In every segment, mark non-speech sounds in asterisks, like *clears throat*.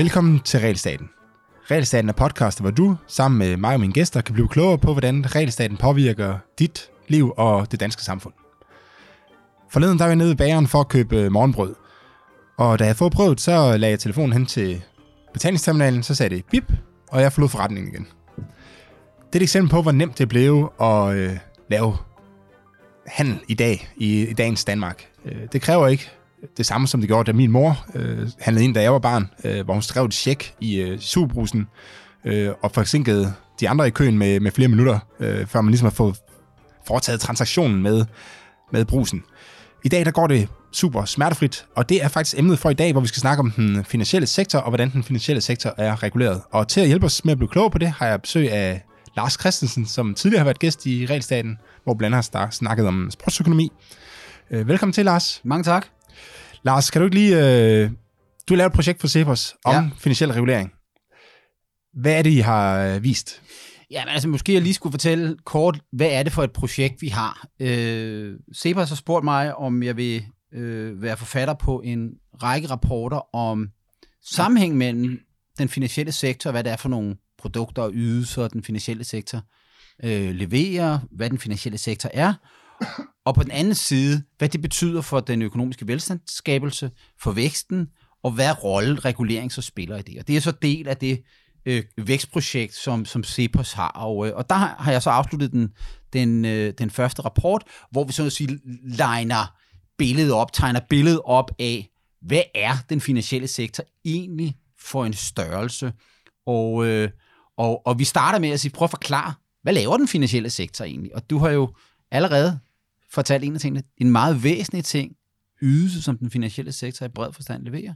Velkommen til Realstaten. Realstaten er podcast, hvor du sammen med mig og mine gæster kan blive klogere på, hvordan realstaten påvirker dit liv og det danske samfund. Forleden der var jeg nede i bageren for at købe øh, morgenbrød. Og da jeg fået prøvet, så lagde jeg telefonen hen til betalingsterminalen, så sagde det bip, og jeg forlod forretningen igen. Det er et eksempel på, hvor nemt det blev at øh, lave handel i dag, i, i dagens Danmark. Øh, det kræver ikke det samme, som det gjorde, da min mor øh, handlede ind, da jeg var barn, øh, hvor hun skrev et tjek i øh, superbrusen, øh, og forsinkede de andre i køen med, med flere minutter, øh, før man ligesom har fået foretaget transaktionen med, med brusen. I dag der går det super smertefrit, og det er faktisk emnet for i dag, hvor vi skal snakke om den finansielle sektor, og hvordan den finansielle sektor er reguleret. Og til at hjælpe os med at blive klogere på det, har jeg besøg af Lars Christensen, som tidligere har været gæst i Realstaten, hvor blandt andet har snakket om sportsøkonomi. Øh, velkommen til, Lars. Mange tak. Lars, kan du ikke lige... Øh, du har lavet et projekt for Cepos om ja. finansiel regulering. Hvad er det, I har øh, vist? Ja, men altså måske jeg lige skulle fortælle kort, hvad er det for et projekt, vi har. Øh, Cepos har spurgt mig, om jeg vil øh, være forfatter på en række rapporter om sammenhæng mellem den finansielle sektor, hvad det er for nogle produkter og ydelser, den finansielle sektor øh, leverer, hvad den finansielle sektor er, og på den anden side, hvad det betyder for den økonomiske velstandsskabelse, for væksten, og hvad rolle regulering så spiller i det. Og det er så del af det øh, vækstprojekt, som, som Cepos har. Og, øh, og der har jeg så afsluttet den, den, øh, den første rapport, hvor vi så at sige liner billedet op, tegner billedet op af, hvad er den finansielle sektor egentlig for en størrelse? Og, øh, og, og vi starter med at sige, prøv at forklare, hvad laver den finansielle sektor egentlig? Og du har jo allerede fortalt en af tingene, en meget væsentlig ting, ydelse, som den finansielle sektor i bred forstand leverer,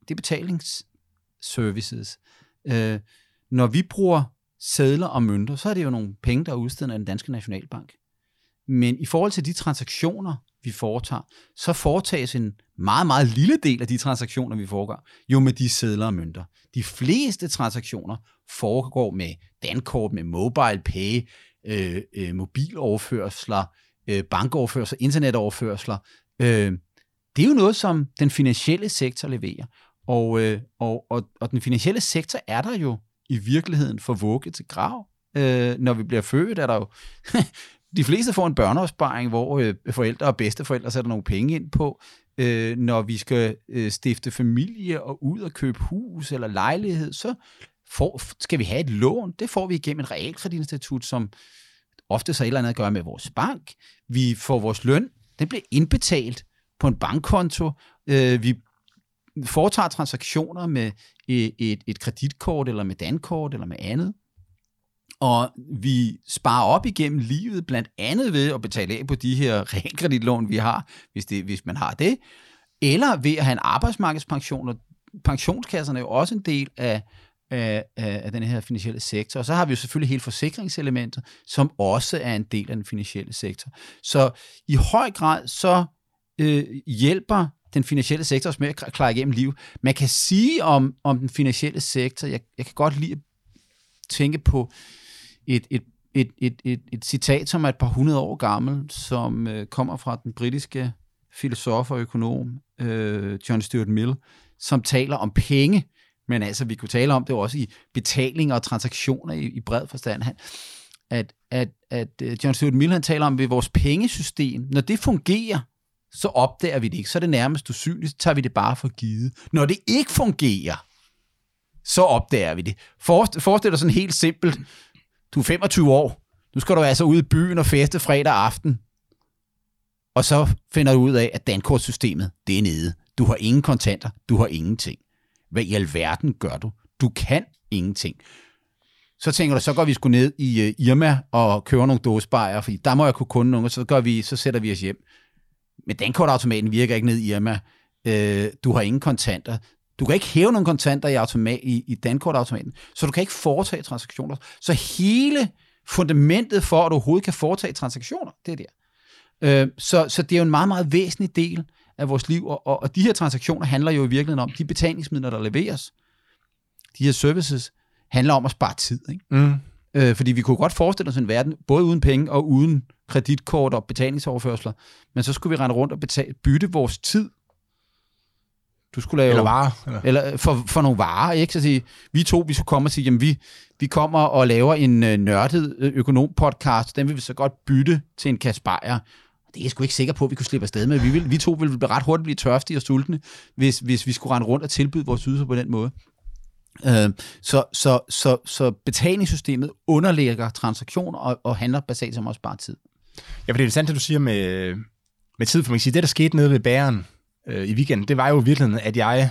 det er betalingsservices. Øh, når vi bruger sædler og mønter, så er det jo nogle penge, der er udstedt af den danske nationalbank. Men i forhold til de transaktioner, vi foretager, så foretages en meget, meget lille del af de transaktioner, vi foregår, jo med de sædler og mønter. De fleste transaktioner foregår med dankort, med mobile pay, øh, øh, mobiloverførsler, øh, bankoverførsler, internetoverførsler. Øh, det er jo noget, som den finansielle sektor leverer. Og, øh, og, og, og den finansielle sektor er der jo i virkeligheden for vugge til grav. Øh, når vi bliver født, er der jo... *laughs* de fleste får en børneopsparing, hvor øh, forældre og bedsteforældre sætter nogle penge ind på. Øh, når vi skal øh, stifte familie og ud og købe hus eller lejlighed, så får, skal vi have et lån. Det får vi igennem et realkreditinstitut, som ofte så et eller andet at gøre med vores bank. Vi får vores løn, den bliver indbetalt på en bankkonto. Øh, vi foretager transaktioner med et, et, et kreditkort, eller med dankort, eller med andet. Og vi sparer op igennem livet, blandt andet ved at betale af på de her *laughs* realkreditlån, vi har, hvis, det, hvis man har det, eller ved at have en arbejdsmarkedspension, og pensionskasserne er jo også en del af, af, af, af den her finansielle sektor. Og så har vi jo selvfølgelig hele forsikringselementet, som også er en del af den finansielle sektor. Så i høj grad så øh, hjælper den finansielle sektor os med at klare igennem liv. Man kan sige om, om den finansielle sektor, jeg, jeg kan godt lide at tænke på et, et, et, et, et, et citat, som er et par hundrede år gammel, som øh, kommer fra den britiske filosof og økonom øh, John Stuart Mill, som taler om penge, men altså, vi kunne tale om det også i betalinger og transaktioner i, i bred forstand. At, at, at øh, John Stuart Mill, han taler om, at vores pengesystem, når det fungerer, så opdager vi det ikke. Så er det nærmest usynligt, så tager vi det bare for givet. Når det ikke fungerer, så opdager vi det. Forestil dig sådan helt simpelt. Du er 25 år. Nu skal du altså ud i byen og feste fredag aften. Og så finder du ud af, at dankortsystemet, det er nede. Du har ingen kontanter, du har ingenting. Hvad i alverden gør du? Du kan ingenting. Så tænker du, så går vi sgu ned i øh, Irma og køber nogle dåsebajer, fordi der må jeg kunne kunde nogle, og så, gør vi, så sætter vi os hjem. Men dankortautomaten virker ikke ned i Irma. Øh, du har ingen kontanter. Du kan ikke hæve nogle kontanter i, automat, i, i dankortautomaten, så du kan ikke foretage transaktioner. Så hele fundamentet for, at du overhovedet kan foretage transaktioner, det er der. Øh, så, så det er jo en meget, meget væsentlig del af vores liv, og, og, og de her transaktioner handler jo i virkeligheden om, de betalingsmidler, der leveres, de her services, handler om at spare tid. Ikke? Mm. Øh, fordi vi kunne godt forestille os en verden, både uden penge og uden kreditkort og betalingsoverførsler, men så skulle vi rende rundt og betale, bytte vores tid Du skulle lave... Eller varer. Eller? Eller for, for nogle varer, ikke? Så sige, vi to, vi skulle komme og sige, jamen vi, vi kommer og laver en øh, nørdet øh, økonom-podcast, den vil vi så godt bytte til en kasse bajer. Det er jeg sgu ikke sikker på, at vi kunne slippe afsted med. Vi, vil, vi to ville ret hurtigt blive tørstige og sultne, hvis, hvis vi skulle rende rundt og tilbyde vores ydelser på den måde. Øh, så, så, så, så betalingssystemet underlægger transaktioner og, og handler basalt som også bare tid. Ja, for det er sandt, det du siger med, med tid, for man kan sige, det der skete nede ved bæren øh, i weekenden, det var jo i virkeligheden, at jeg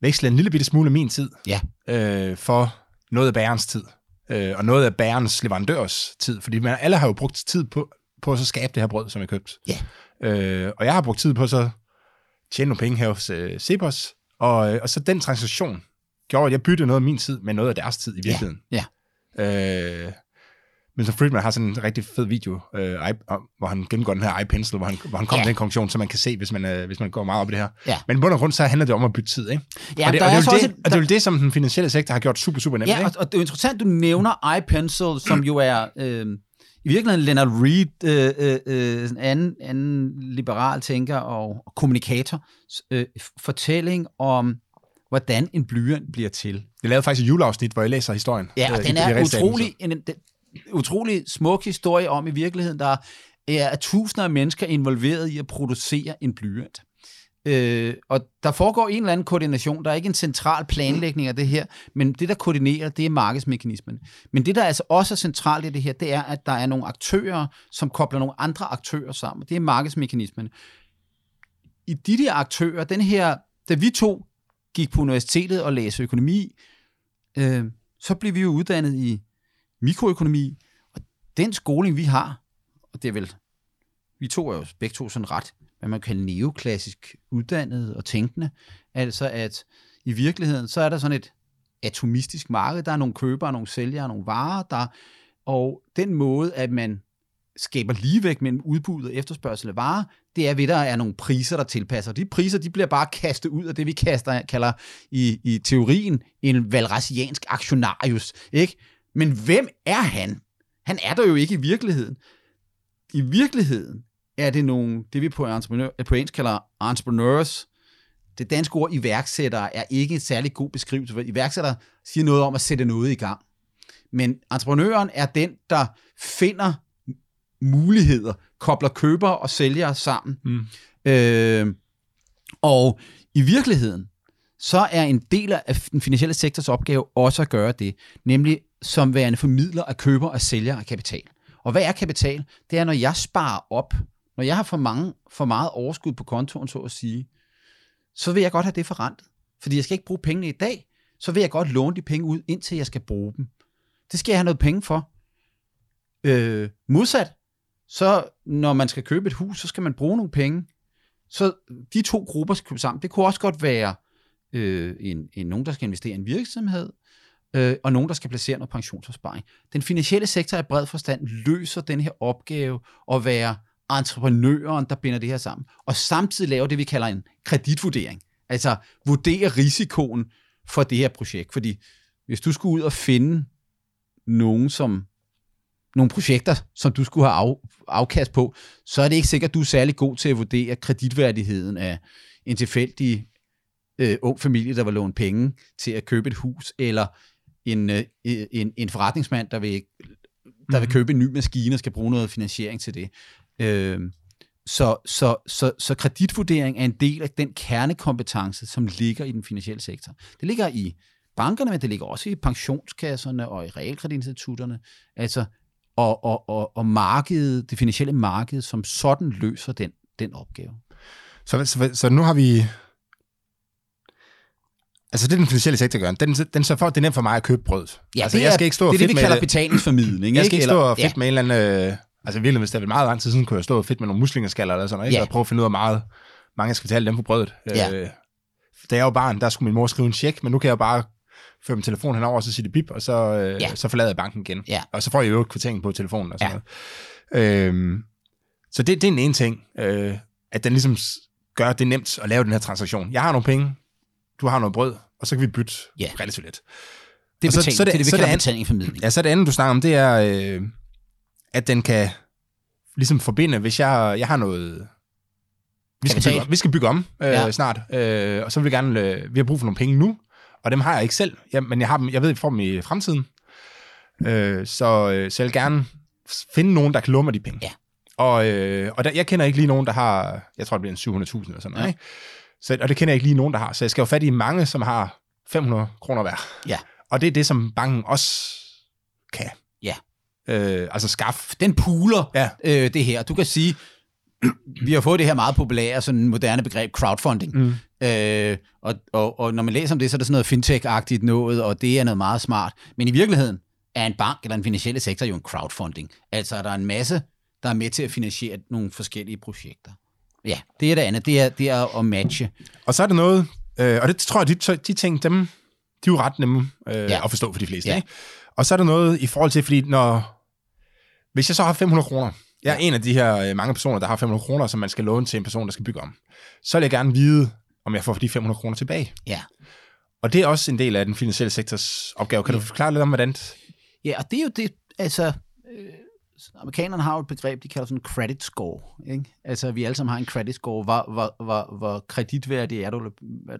vekslede en lille bitte smule af min tid Ja. øh, for noget af bærens tid, øh, og noget af bærens leverandørs tid, fordi man, alle har jo brugt tid på, på at så skabe det her brød, som jeg købte. Ja. Øh, og jeg har brugt tid på så tjene nogle penge her hos øh, Cepos, og, øh, og så den transaktion gjorde, at jeg byttede noget af min tid med noget af deres tid i virkeligheden. Ja, Øh, men så Friedman har sådan en rigtig fed video, øh, i, hvor han gennemgår den her iPencil, hvor han, hvor han kommer Ja. ja. til den konklusion, som man kan se, hvis man, øh, hvis man går meget op i det her. Ja. Men i bund og grund, så handler det om at bytte tid, ikke? Ja, og det, og det, er så jo det, et- og det er jo det, som den finansielle sektor har gjort super, super nemt, Ja, ikke? og, og det er jo interessant, du nævner iPencil, som jo er øh, i virkeligheden Leonard Reed, øh, øh, øh, en anden, anden liberal tænker og, og kommunikator, øh, fortælling om, hvordan en blyant bliver til. Jeg lavede faktisk et juleafsnit, hvor jeg læser historien. Ja, og øh, den i- i er utrolig, en, en, utrolig smuk historie om i virkeligheden, der er tusinder af mennesker involveret i at producere en blyant. Øh, og der foregår en eller anden koordination. Der er ikke en central planlægning af det her, men det, der koordinerer, det er markedsmekanismen. Men det, der altså også er centralt i det her, det er, at der er nogle aktører, som kobler nogle andre aktører sammen. Det er markedsmekanismen. I de der aktører, den her, da vi to gik på universitetet og læste økonomi, øh, så blev vi jo uddannet i mikroøkonomi, og den skoling, vi har, og det er vel, vi to er jo begge to sådan ret, hvad man kalder neoklassisk uddannet og tænkende, altså at i virkeligheden, så er der sådan et atomistisk marked, der er nogle købere, nogle sælgere, nogle varer, der, og den måde, at man skaber ligevægt mellem udbud og efterspørgsel af varer, det er ved, der er nogle priser, der tilpasser. De priser, de bliver bare kastet ud af det, vi kaster, kalder i, i teorien en valrasiansk aktionarius. Ikke? Men hvem er han? Han er der jo ikke i virkeligheden. I virkeligheden er det nogle, det vi på, entreprenør, på engelsk kalder entrepreneurs. Det danske ord iværksættere er ikke en særlig god beskrivelse, for iværksætter siger noget om at sætte noget i gang. Men entreprenøren er den, der finder muligheder, kobler købere og sælgere sammen. Mm. Øh, og i virkeligheden, så er en del af den finansielle sektors opgave også at gøre det, nemlig som værende formidler af køber og sælger af kapital. Og hvad er kapital? Det er, når jeg sparer op, når jeg har for, mange, for meget overskud på kontoen, så at sige, så vil jeg godt have det forrentet. Fordi jeg skal ikke bruge pengene i dag, så vil jeg godt låne de penge ud, indtil jeg skal bruge dem. Det skal jeg have noget penge for. Øh, modsat, så når man skal købe et hus, så skal man bruge nogle penge. Så de to grupper skal købe sammen. Det kunne også godt være øh, en, en, nogen, der skal investere i en virksomhed, øh, og nogen, der skal placere noget pensionsopsparing. Den finansielle sektor i bred forstand løser den her opgave at være entreprenøren, der binder det her sammen, og samtidig laver det, vi kalder en kreditvurdering. Altså vurdere risikoen for det her projekt. Fordi hvis du skulle ud og finde nogen, som nogle projekter, som du skulle have af, afkast på, så er det ikke sikkert, at du er særlig god til at vurdere kreditværdigheden af en tilfældig øh, ung familie, der vil låne penge til at købe et hus, eller en, øh, en, en forretningsmand, der vil, der vil købe en ny maskine og skal bruge noget finansiering til det. Øh, så, så, så, så kreditvurdering er en del af den kernekompetence, som ligger i den finansielle sektor. Det ligger i bankerne, men det ligger også i pensionskasserne og i realkreditinstitutterne. Altså, og, og, og, og markedet, det finansielle marked, som sådan løser den, den opgave. Så, så, så nu har vi... Altså det, den finansielle sektor gør, den, den sørger for, at det er nemt for mig at købe brød. Ja, altså, det jeg er, skal ikke stå og det er det, vi med kalder det. betalingsformidling. Jeg skal ikke stå og fedt med en eller anden... Øh, altså virkelig, hvis det er meget lang tid siden, kunne jeg stå og fedt med nogle muslingeskaller eller sådan noget, ikke? Ja. og prøve at finde ud af meget, mange skal betale dem for brødet. Ja. Øh, da jeg var barn, der skulle min mor skrive en check, men nu kan jeg bare føre min telefon henover, og så sige det bip, og så, øh, Ja. så forlader jeg banken igen. Ja. Og så får jeg jo kvitteringen på telefonen og sådan Ja. noget. Øhm, så det, det er en ene ting, øh, at den ligesom gør det nemt at lave den her transaktion. Jeg har nogle penge, du har noget brød, og så kan vi bytte Ja. relativt let. Det er, Og så- betaling, så er det- det, det, vi så er det kalder an- betalingsformidling. Ja, så det andet, du snakker om, det er, øh, at den kan ligesom forbinde, hvis jeg, jeg har noget, vi skal, bygge, vi skal bygge om øh, Ja. snart, øh, og så vil vi gerne, øh, vi har brug for nogle penge nu, og dem har jeg ikke selv, ja, men jeg, har dem, jeg ved, at jeg får dem i fremtiden. Øh, så, øh, så jeg vil gerne finde nogen, der kan låne mig de penge. Ja. Og, øh, og der, jeg kender ikke lige nogen, der har, jeg tror, det bliver en 700.000 eller sådan noget. Ja. Ja. Så, og det kender jeg ikke lige nogen, der har. Så jeg skal jo fat i mange, som har 500 kroner hver. Ja. Og det er det, som banken også kan. Ja. Øh, altså skaffe. Den puler Ja. øh, det her. Du kan sige, *clears throat* vi har fået det her meget populære, sådan moderne begreb, crowdfunding. Mm. Øh, og, og, og når man læser om det, så er det sådan noget fintech-agtigt noget, og det er noget meget smart. Men i virkeligheden er en bank eller en finansielle sektor jo en crowdfunding. Altså er der en masse, der er med til at finansiere nogle forskellige projekter. Ja, det er det andet. Det er, det er at matche. Og så er der noget, øh, og det tror jeg, de, de ting, dem, de er jo ret nemme øh, Ja. at forstå for de fleste. Ja. Ikke? Og så er der noget i forhold til, fordi når, hvis jeg så har 500 kroner, jeg er en af de her øh, mange personer, der har 500 kroner, som man skal låne til en person, der skal bygge om, så vil jeg gerne vide, om jeg får de 500 kroner tilbage. Ja. Og det er også en del af den finansielle sektors opgave. Kan Ja. du forklare lidt om, hvordan? Ja, og det er jo det, altså, øh, amerikanerne har jo et begreb, de kalder sådan credit score, ikke? Altså, vi alle sammen har en credit score. Hvor, hvor, hvor, hvor kreditværdig er du, er,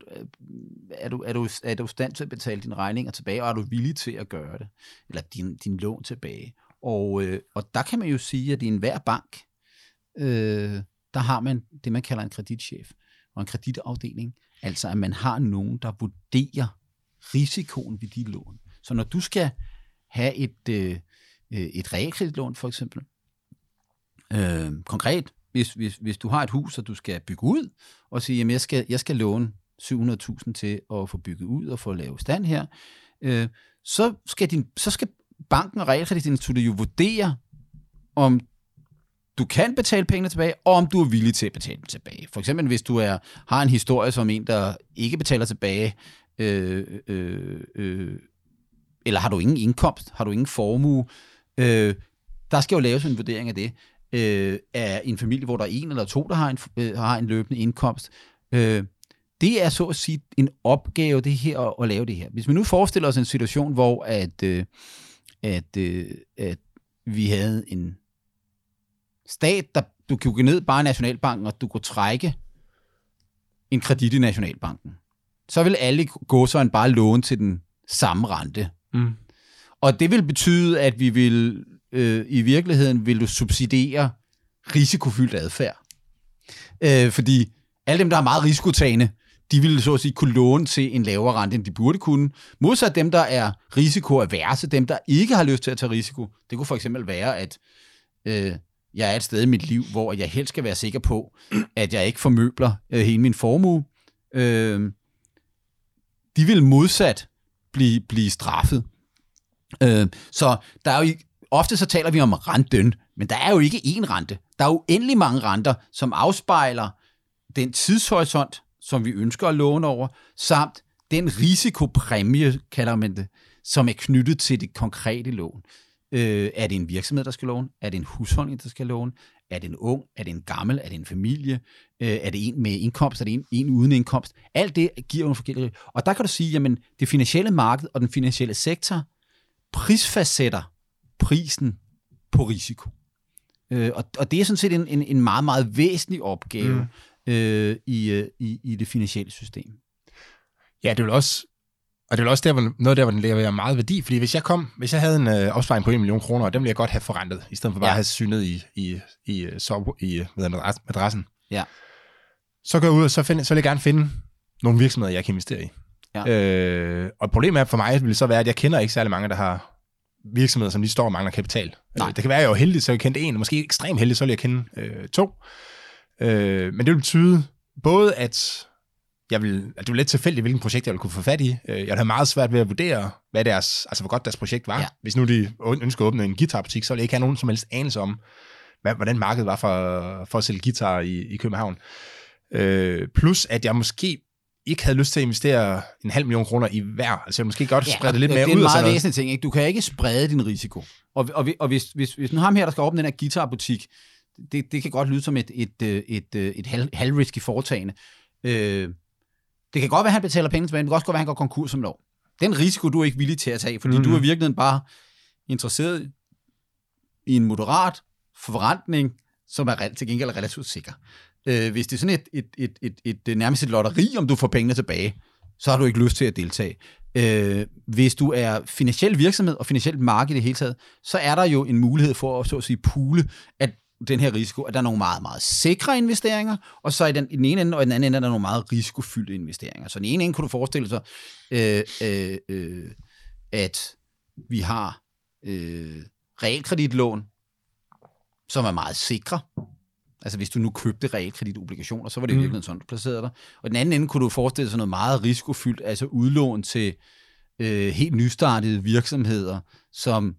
du- er, du, er, du, stand til at betale dine regninger tilbage, og er du villig til at gøre det? Eller din, din lån tilbage? Og, øh, og der kan man jo sige, at i enhver bank, øh, der har man det, man kalder en kreditchef og en kreditafdeling. Altså, at man har nogen, der vurderer risikoen ved de lån. Så når du skal have et, øh, øh et realkreditlån for eksempel. Øh, konkret, hvis, hvis, hvis du har et hus, og du skal bygge ud, og sige, jamen jeg skal, jeg skal låne 700.000 til at få bygget ud og få lavet stand her, øh, så, skal din, så skal banken og realkreditinstituttet jo vurdere, om du kan betale pengene tilbage, og om du er villig til at betale dem tilbage. For eksempel, hvis du er, har en historie som en, der ikke betaler tilbage, øh, øh, øh, eller har du ingen indkomst, har du ingen formue, øh, der skal jo laves en vurdering af det, øh, af en familie, hvor der er en eller to, der har en, øh, har en løbende indkomst. Øh, det er så at sige en opgave, det her at, at lave det her. Hvis vi nu forestiller os en situation, hvor at, øh, at, øh, at vi havde en stat, der du kunne gå ned bare i Nationalbanken, og du kunne trække en kredit i Nationalbanken, så vil alle gåsøjne bare låne til den samme rente. Mm. Og det vil betyde, at vi vil øh, i virkeligheden vil du subsidiere risikofyldt adfærd. Øh, fordi alle dem, der er meget risikotagende, de ville så at sige kunne låne til en lavere rente, end de burde kunne. Modsat dem, der er risikoaverse, dem, der ikke har lyst til at tage risiko. Det kunne for eksempel være, at øh, jeg er et sted i mit liv, hvor jeg helst skal være sikker på, at jeg ikke formøbler øh, hele min formue. Øh, de vil modsat blive, blive straffet. Øh, så der er jo ikke, ofte så taler vi om renten, men der er jo ikke én rente. Der er uendelig mange renter, som afspejler den tidshorisont, som vi ønsker at låne over, samt den risikopræmie, kalder man det, som er knyttet til det konkrete lån. Øh, er det en virksomhed, der skal låne? Er det en husholdning, der skal låne? Er det en ung? Er det en gammel? Er det en familie? Øh, er det en med indkomst? Er det en, en uden indkomst? Alt det giver jo en forskellige... Og der kan du sige, jamen det finansielle marked og den finansielle sektor prisfastsætter prisen på risiko. Øh, og, og det er sådan set en, en, en meget, meget væsentlig opgave mm øh, i, øh, i, i det finansielle system. Ja, det vil også, og det er også der, hvor, noget der, hvor den leverer meget værdi, fordi hvis jeg kom, hvis jeg havde en øh, opsparing på 1 million kroner, og den ville jeg godt have forrentet, i stedet for bare Ja. at have synet i, i, i, øh, sove, i øh, hvad hedder det, adress- madrassen. Ja. Så går jeg ud, og så, find, så vil jeg gerne finde nogle virksomheder, jeg kan investere i. Ja. Øh, og problemet er for mig, vil så være, at jeg kender ikke særlig mange, der har virksomheder, som lige står og mangler kapital. Nej. Øh, det kan være, at jeg er heldig, så jeg kendte en, og måske ekstremt heldig, så vil jeg kende øh, to. Øh, men det vil betyde både, at jeg vil, at det er lidt tilfældigt, hvilken projekt jeg vil kunne få fat i. Øh, Jeg vil have meget svært ved at vurdere, hvad deres, altså hvor godt deres projekt var. Ja. Hvis nu de ønsker at åbne en guitarbutik, så vil jeg ikke have nogen som helst anelse om, hvad, hvordan markedet var for, for at sælge guitar i, i København. Øh, plus at jeg måske ikke havde lyst til at investere en halv million kroner i hver. Altså jeg ville måske godt ja, sprede det lidt mere det er ud. en meget væsentlig ting. Ikke? Du kan ikke sprede din risiko. Og, og, og hvis, hvis, hvis nu ham her, der skal åbne den her guitarbutik, det, det kan godt lyde som et, et, øh, et, et, et halv, halvrisky foretagende. Øh, det kan godt være, at han betaler penge tilbage, men det kan også godt være, at han går konkurs som lov. Den risiko, du er ikke villig til at tage, fordi mm-hmm. du er Mhm. virkelig bare interesseret i en moderat forrentning, som er til gengæld relativt sikker. Øh, hvis det er sådan et, et, et, et, et, et nærmest et lotteri, om du får pengene tilbage, så har du ikke lyst til at deltage. Øh, hvis du er finansiel virksomhed og finansielt marked i det hele taget, så er der jo en mulighed for at, så at sige, pule, at den her risiko, at der er nogle meget, meget sikre investeringer, og så i den, i den ene ende og i den anden ende er der nogle meget risikofyldte investeringer. Så i den ene ende kunne du forestille sig, øh, øh, øh, at vi har øh, realkreditlån, som er meget sikre. Altså hvis du nu købte realkreditobligationer, så var det mm. virkelig sådan, du placerede dig. Og den anden ende kunne du forestille sig noget meget risikofyldt, altså udlån til øh, helt nystartede virksomheder, som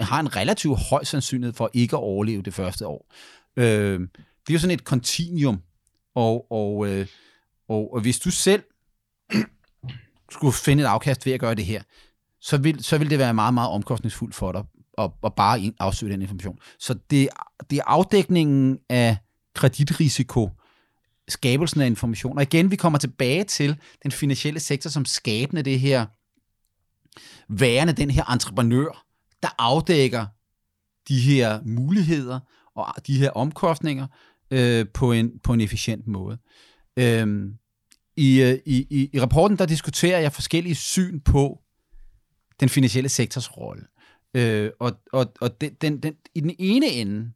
har en relativt høj sandsynlighed for ikke at overleve det første år. Øh, det er jo sådan et kontinuum, og, og, øh, og, og hvis du selv skulle finde et afkast ved at gøre det her, så vil, så vil det være meget, meget omkostningsfuldt for dig at, at bare afsøge den information. Så det, det er afdækningen af kreditrisiko, skabelsen af information. Og igen, vi kommer tilbage til den finansielle sektor som skabende det her, værende den her entreprenør, der afdækker de her muligheder og de her omkostninger øh, på, en, på en efficient måde. Øhm, i, øh, i, i, I rapporten der diskuterer jeg forskellige syn på den finansielle sektors rolle. Øh, og og, og den, den, den, i den ene ende,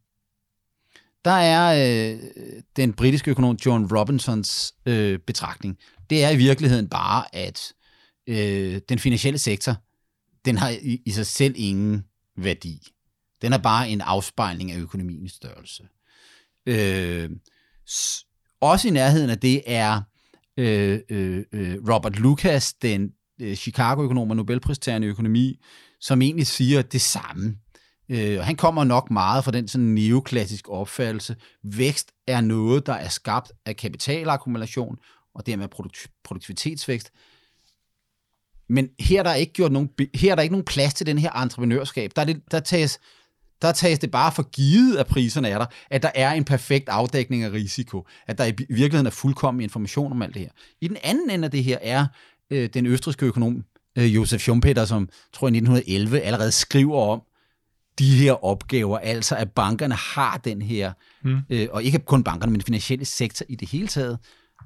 der er øh, den britiske økonom John Robinsons øh, betragtning. Det er i virkeligheden bare, at øh, den finansielle sektor, den har i, i sig selv ingen værdi. Den er bare en afspejling af økonomiens størrelse. Øh, også i nærheden af det er øh, øh, øh Robert Lucas, den øh, Chicago-økonom og Nobelpristagende økonomi, som egentlig siger det samme. Øh, og han kommer nok meget fra den sådan neoklassiske opfattelse. Vækst er noget, der er skabt af kapitalakkumulation og dermed produktivitetsvækst. Men her er der ikke gjort nogen, her er der ikke nogen plads til den her entreprenørskab. Der, er det, der, tages, der tages det bare for givet, at priserne er der, at der er en perfekt afdækning af risiko, at der i virkeligheden er fuldkommen information om alt det her. I den anden ende af det her er øh, den østriske økonom øh, Josef Schumpeter, som tror i 1911 allerede skriver om de her opgaver, altså at bankerne har den her, mm. øh, og ikke kun bankerne, men den finansielle sektor i det hele taget,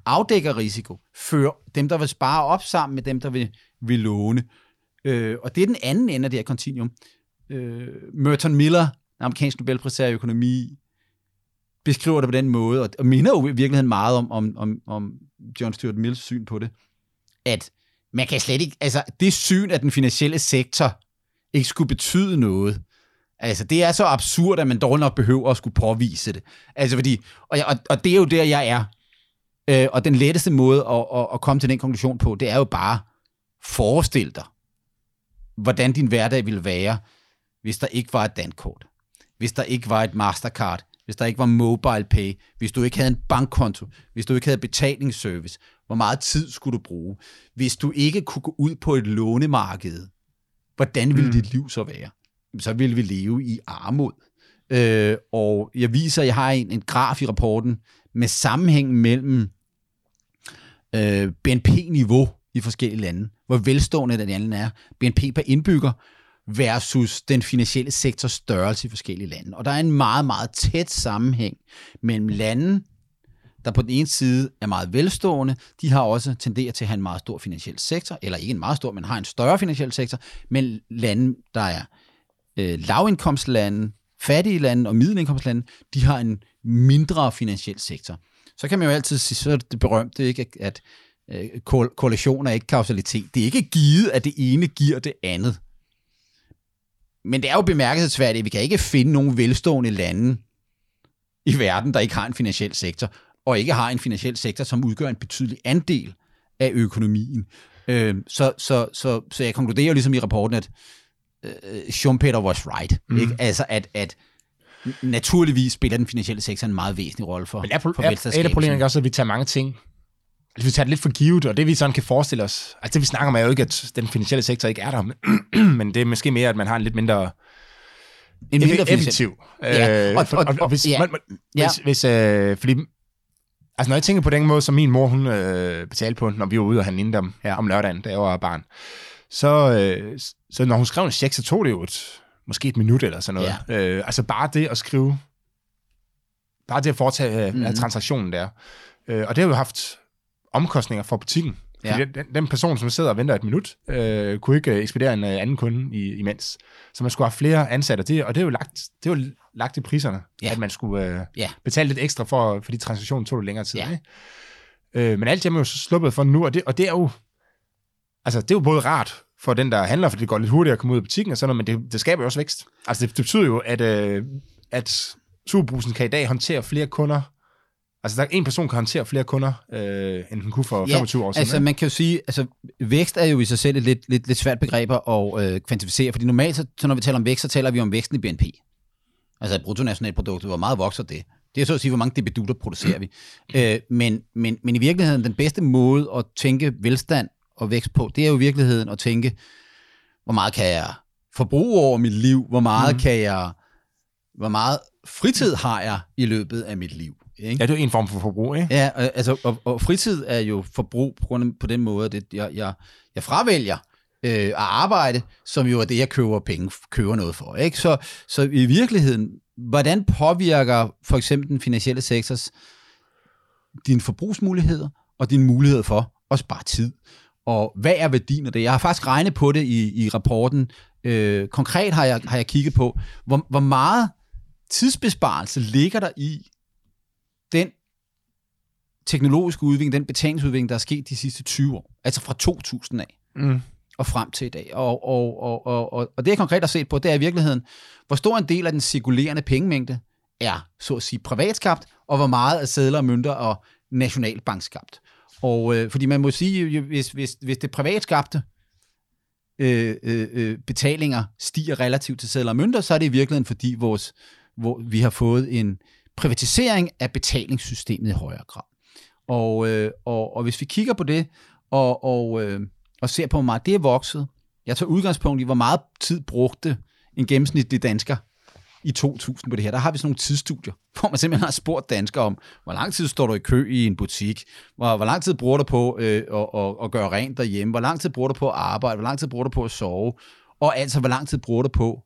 afdækker risiko, fører dem, der vil spare op sammen med dem, der vil, vil låne. Øh, og det er den anden ende af det her kontinuum. Øh, Merton Miller, amerikansk Nobelprisær i økonomi, beskriver det på den måde, og, og minder jo i virkeligheden meget om, om, om, om John Stuart Mills syn på det, at man kan slet ikke, altså det syn af den finansielle sektor ikke skulle betyde noget. Altså, det er så absurd, at man dårligt nok behøver at skulle påvise det. Altså, fordi, og, og, og det er jo der, jeg er. Øh, og den letteste måde at, at, at komme til den konklusion på, det er jo bare, forestil dig, hvordan din hverdag ville være, hvis der ikke var et dankort, hvis der ikke var et Mastercard, hvis der ikke var mobile pay, hvis du ikke havde en bankkonto, hvis du ikke havde betalingsservice, hvor meget tid skulle du bruge? Hvis du ikke kunne gå ud på et lånemarked, hvordan ville mm. dit liv så være? Så ville vi leve i armod. Øh, og jeg viser, jeg har en, en graf i rapporten med sammenhæng mellem øh, BNP-niveau i forskellige lande, hvor velstående den anden er, BNP per indbygger, versus den finansielle sektors størrelse i forskellige lande. Og der er en meget, meget tæt sammenhæng mellem lande, der på den ene side er meget velstående, de har også tenderet til at have en meget stor finansiel sektor, eller ikke en meget stor, men har en større finansiel sektor, men lande, der er øh, lavindkomstlande, fattige lande og middelindkomstlande, de har en mindre finansiel sektor. Så kan man jo altid sige, så er det berømte, ikke, at øh, korrelation er ikke kausalitet. Det er ikke givet, at det ene giver det andet. Men det er jo bemærkelsesværdigt, at vi kan ikke finde nogen velstående lande i verden, der ikke har en finansiel sektor og ikke har en finansiel sektor, som udgør en betydelig andel af økonomien. Øh, så, så, så, så jeg konkluderer ligesom i rapporten, at øh, Schumpeter was right. Mm. Ikke? Altså, at, at naturligvis spiller den finansielle sektor en meget væsentlig rolle for, Men er, for er, er, er problemet også, at vi tager mange ting Altså, vi tager det lidt for givet, og det vi sådan kan forestille os, altså det vi snakker om er jo ikke, at den finansielle sektor ikke er der, *clears throat* men det er måske mere, at man har en lidt mindre en mindre effektiv. Ja, øh, og, og, og, og hvis, ja, man, ja. hvis, hvis øh, fordi Altså, når jeg tænker på den måde, som min mor, hun øh, betalte på, når vi var ude og handle dem ja. om lørdagen, da jeg var barn, så, øh, så når hun skrev en check, så tog det jo et, måske et minut eller sådan noget. Ja. Øh, altså bare det at skrive bare det at foretage mm. Transaktionen der. Øh, og det har jo haft omkostninger for butikken. Fordi Ja. den, den person, som sidder og venter et minut, øh, kunne ikke øh, ekspedere en øh, anden kunde i, imens. Så man skulle have flere ansatte, det, og det er jo lagt, det er jo lagt i priserne, Ja. at man skulle øh, Ja. betale lidt ekstra, for, fordi transaktionen tog lidt længere tid. Ja. Ikke? Øh, men alt det er man jo så sluppet for nu, og det, og det er jo altså, det er jo både rart for den, der handler, for det går lidt hurtigere at komme ud af butikken og sådan noget, men det, det skaber jo også vækst. Altså, det, det betyder jo, at, øh, at Superbrusen kan i dag håndtere flere kunder. Altså, der er en person kan håndtere flere kunder, øh, end den kunne for 25 år siden. altså man kan jo sige, altså vækst er jo i sig selv et lidt, lidt, lidt svært begreb at øh, kvantificere, fordi normalt, så, så når vi taler om vækst, så taler vi om væksten i BNP. Altså bruttonationalproduktet, hvor meget vokser det? Det er så at sige, hvor mange debedutter producerer vi. Øh, men, men, men i virkeligheden, den bedste måde at tænke velstand og vækst på, det er jo i virkeligheden at tænke, hvor meget kan jeg forbruge over mit liv? Hvor meget mm. kan jeg, hvor meget fritid har jeg i løbet af mit liv? Ikke? Ja, det er jo en form for forbrug, ikke? Ja, altså, og, og fritid er jo forbrug på, grund af, på den måde, at det, jeg, jeg, jeg fravælger øh, at arbejde, som jo er det, jeg køber penge, køber noget for. Ikke? Så, så i virkeligheden, hvordan påvirker for eksempel den finansielle sektors dine forbrugsmuligheder og dine muligheder for at spare tid? Og hvad er værdien af det? Jeg har faktisk regnet på det i, i rapporten. Øh, konkret har jeg, har jeg kigget på, hvor, hvor meget tidsbesparelse ligger der i den teknologiske udvikling, den betalingsudvikling, der er sket de sidste 20 år. Altså fra 2000 af Mm. og frem til i dag. Og, og, og, og, og, og det jeg konkret har set på, det er i virkeligheden, hvor stor en del af den cirkulerende pengemængde er, så at sige, privatskabt, og hvor meget af sædler og mønter og nationalbankskabt. Og øh, fordi man må sige, hvis, hvis, hvis det privatskabte øh, øh, øh, betalinger stiger relativt til sædler og mønter, så er det i virkeligheden, fordi vores, hvor vi har fået en privatisering af betalingssystemet i højere grad. Og, øh, og, og hvis vi kigger på det, og, og, øh, og ser på, hvor meget det er vokset, jeg tager udgangspunkt i, hvor meget tid brugte en gennemsnitlig dansker i 2000 på det her. Der har vi sådan nogle tidsstudier, *laughs* hvor man simpelthen har spurgt danskere om, hvor lang tid står du i kø i en butik, hvor, hvor lang tid bruger du på øh, at, at, at gøre rent derhjemme, hvor lang tid bruger du på at arbejde, hvor lang tid bruger du på at sove, og altså hvor lang tid bruger du på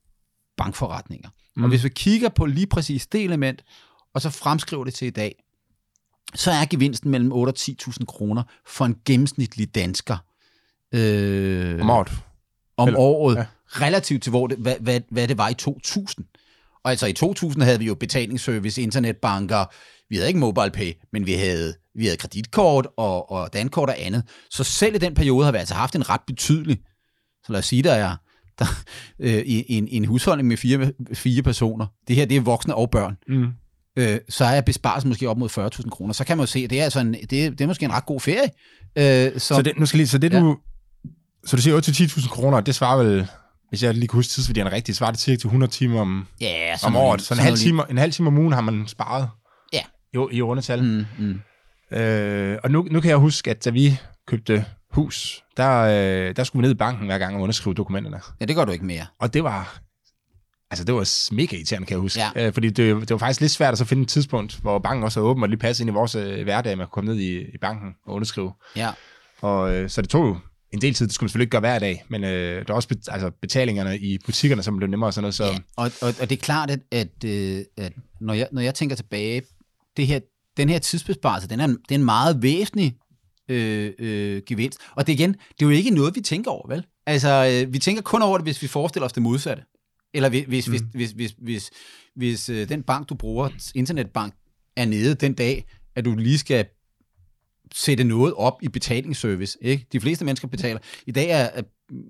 bankforretninger. Mm. Og hvis vi kigger på lige præcis det element, og så fremskriver det til i dag, så er gevinsten mellem 8 og 10.000 kroner for en gennemsnitlig dansker øh, Om året. om Eller- året, ja. relativt til, hvor det, hvad, hvad, hvad det var i 2000. Og altså i 2000 havde vi jo betalingsservice, internetbanker, vi havde ikke MobilePay, men vi havde, vi havde kreditkort og, og dankort og andet. Så selv i den periode har vi altså haft en ret betydelig, så lad os sige, der er der, øh, en, en husholdning med fire, fire personer. Det her, det er voksne og børn. Mm. Øh, så er besparelsen måske op mod 40.000 kroner. Så kan man jo se, at det er, altså en, det, er, det er måske en ret god ferie. Øh, Så det, nu skal lige, så det Ja. du, så du siger 8-10.000 kroner, det svarer vel, hvis jeg lige kan huske tidsværdien rigtigt, svarer det cirka til 100 timer om, ja, om året. Så en halv, time, en halv time om ugen har man sparet Ja. i, i undertal. Mm. Mm, mm. Øh, og nu, nu kan jeg huske, at da vi købte hus, der, øh, der skulle vi ned i banken hver gang og underskrive dokumenterne. Ja, det gør du ikke mere. Og det var, altså det var mega irriterende, kan jeg huske. Ja. Øh, fordi det, det var faktisk lidt svært at så finde et tidspunkt, hvor banken også er åben og lige passe ind i vores øh, hverdag, man kunne komme ned i, i banken og underskrive. Ja. Og øh, så det tog jo en del tid, det skulle man selvfølgelig ikke gøre hver dag, men øh, der var også bet, altså, betalingerne i butikkerne, som blev nemmere og sådan noget. Så, Ja, og, og, og det er klart, at, at, øh, at når, jeg, når jeg tænker tilbage, det her, den her tidsbesparelse, den er, det er en meget væsentlig øh, øh, gevinst. Og det igen, det er jo ikke noget, vi tænker over, vel? Altså, øh, vi tænker kun over det, hvis vi forestiller os det modsatte. Eller hvis, hvis, mm. hvis, hvis, hvis, hvis, hvis øh, den bank, du bruger, internetbank, er nede den dag, at du lige skal sætte noget op i betalingsservice. Ikke? De fleste mennesker betaler. I dag er, er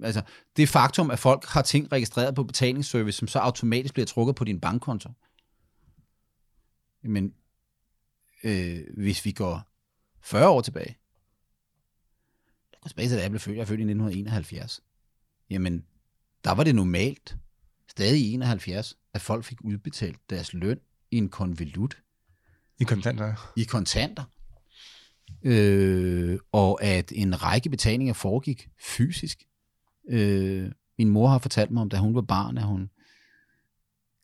altså, det faktum, at folk har ting registreret på betalingsservice, som så automatisk bliver trukket på din bankkonto. Men øh, hvis vi går 40 år tilbage, jeg går tilbage til, da jeg blev født, jeg er født i 1971, jamen, der var det normalt, stadig i 71, at folk fik udbetalt deres løn i en konvolut I kontanter. i kontanter, øh, og at en række betalinger foregik fysisk. Øh, min mor har fortalt mig om, da hun var barn, at hun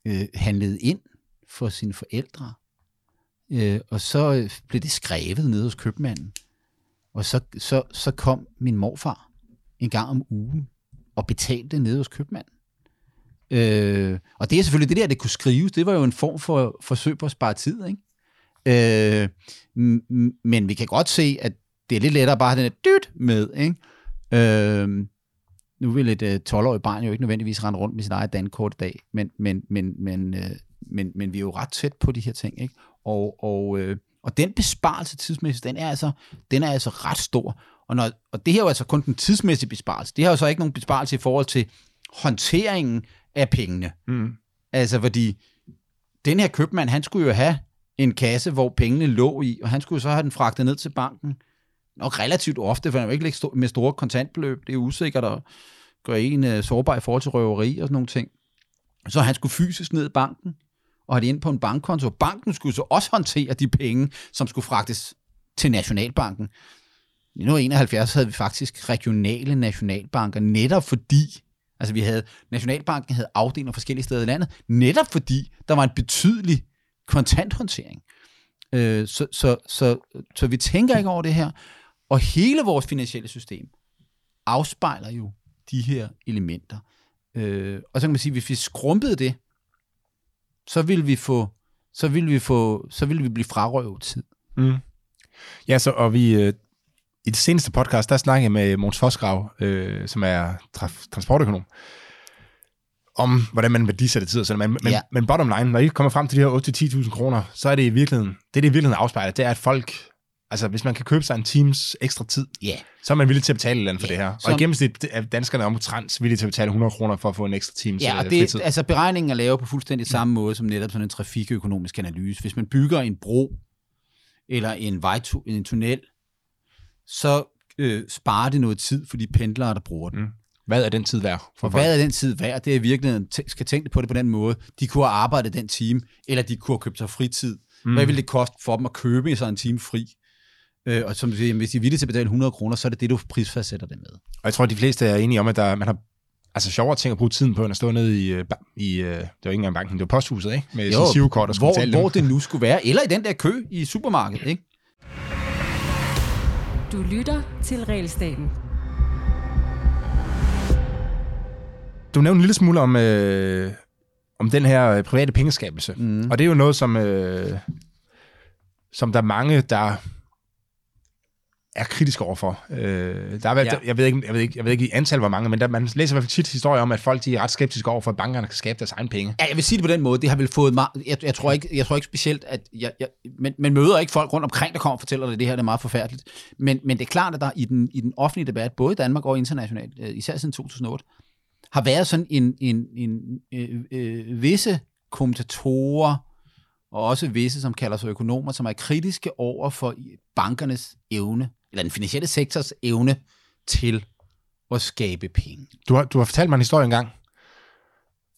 øh, handlede ind for sine forældre, øh, og så øh, blev det skrevet nede hos købmanden, og så, så, så kom min morfar en gang om ugen og betalte nede hos købmanden. Øh, og det er selvfølgelig det der, det kunne skrives, det var jo en form for forsøg på at spare tid, ikke? Øh, men vi kan godt se, at det er lidt lettere bare at have den der dyt med, ikke? Øh, nu vil et øh, 12-årigt barn jo ikke nødvendigvis rende rundt med sit eget dankort i dag, men, men, men, men, øh, men, men vi er jo ret tæt på de her ting, ikke? Og, og, øh, og den besparelse tidsmæssigt, den er altså, den er altså ret stor. Og, når, og det her er jo altså kun den tidsmæssige besparelse. Det har jo så ikke nogen besparelse i forhold til håndteringen af pengene. Mm. Altså, fordi den her købmand, han skulle jo have en kasse, hvor pengene lå i, og han skulle så have den fragtet ned til banken. Nok relativt ofte, for han vil ikke lægge med store kontantbeløb. Det er usikkert at gøre en uh, sårbar i forhold til røveri og sådan nogle ting. Så han skulle fysisk ned i banken, og have det ind på en bankkonto. Banken skulle så også håndtere de penge, som skulle fragtes til Nationalbanken. I 1971 havde vi faktisk regionale nationalbanker, netop fordi, altså vi havde, Nationalbanken havde afdelinger forskellige steder i landet, netop fordi der var en betydelig kontanthåndtering. Øh, så, så, så, så vi tænker ikke over det her, og hele vores finansielle system afspejler jo de her elementer. Øh, og så kan man sige, at hvis vi skrumpede det, så ville vi få, så ville vi få, så ville vi blive frarøvet tid. Mm. Ja, så, og vi, øh, i det seneste podcast, der snakkede jeg med Måns Fosgrav, øh, som er traf- transportøkonom, om hvordan man værdisætter tid og sådan men, men, Ja. men bottom line, når I kommer frem til de her 8-10.000 kroner, så er det i virkeligheden, det er det i virkeligheden afspejler, det er, at folk, altså hvis man kan købe sig en times ekstra tid, Ja, så er man villig til at betale et eller andet for Ja, det her. Og som- i gennemsnit er danskerne omtrent villige til at betale 100 kroner for at få en ekstra times ja og øh, det, fritid. altså beregningen er lavet på fuldstændig samme måde som netop sådan en trafikøkonomisk analyse. Hvis man bygger en bro eller en vejtu, en tunnel, så øh, sparer det noget tid for de pendlere, der bruger den. Mm. Hvad er den tid værd for Og folk? hvad er den tid værd? Det er i virkeligheden, tæ- skal tænke på det på den måde. De kunne have arbejdet den time, eller de kunne have købt sig fritid. Mm. Hvad ville det koste for dem at købe sig en time fri? Øh, og som du siger, hvis de er villige til at betale 100 kroner, så er det det, du prisfastsætter det med. Og jeg tror, at de fleste er enige om, at der, man har altså sjovere ting at bruge tiden på, end at stå nede i, øh, i øh, det var ikke engang banken, det var posthuset, ikke? Med jo, sin sivekort og skulle hvor, hvor det nu skulle være. Eller i den der kø i supermarkedet. Ikke? Du lytter til Realstaten. Du nævnte en lille smule om, øh, om den her øh, private pengeskabelse. Mm. Og det er jo noget, som, øh, som der er mange, der er kritiske overfor. Øh, der er, ja. Jeg, ved ikke, jeg, ved ikke, jeg ved ikke i antal, hvor mange, men der, man læser i hvert fald tit historier om, at folk de er ret skeptiske over for, at bankerne kan skabe deres egen penge. Ja, jeg vil sige det på den måde. Det har vel fået mig... Jeg, jeg, tror, ikke, jeg tror ikke specielt, at... Jeg, jeg, men, man møder ikke folk rundt omkring, der kommer og fortæller dig, at det her det er meget forfærdeligt. Men, men det er klart, at der i den, i den offentlige debat, både i Danmark og internationalt, øh, især siden 2008, har været sådan en, en, en øh, øh, visse kommentatorer, og også visse, som kalder sig økonomer, som er kritiske over for bankernes evne, eller den finansielle sektors evne til at skabe penge. Du har, du har fortalt mig en historie engang,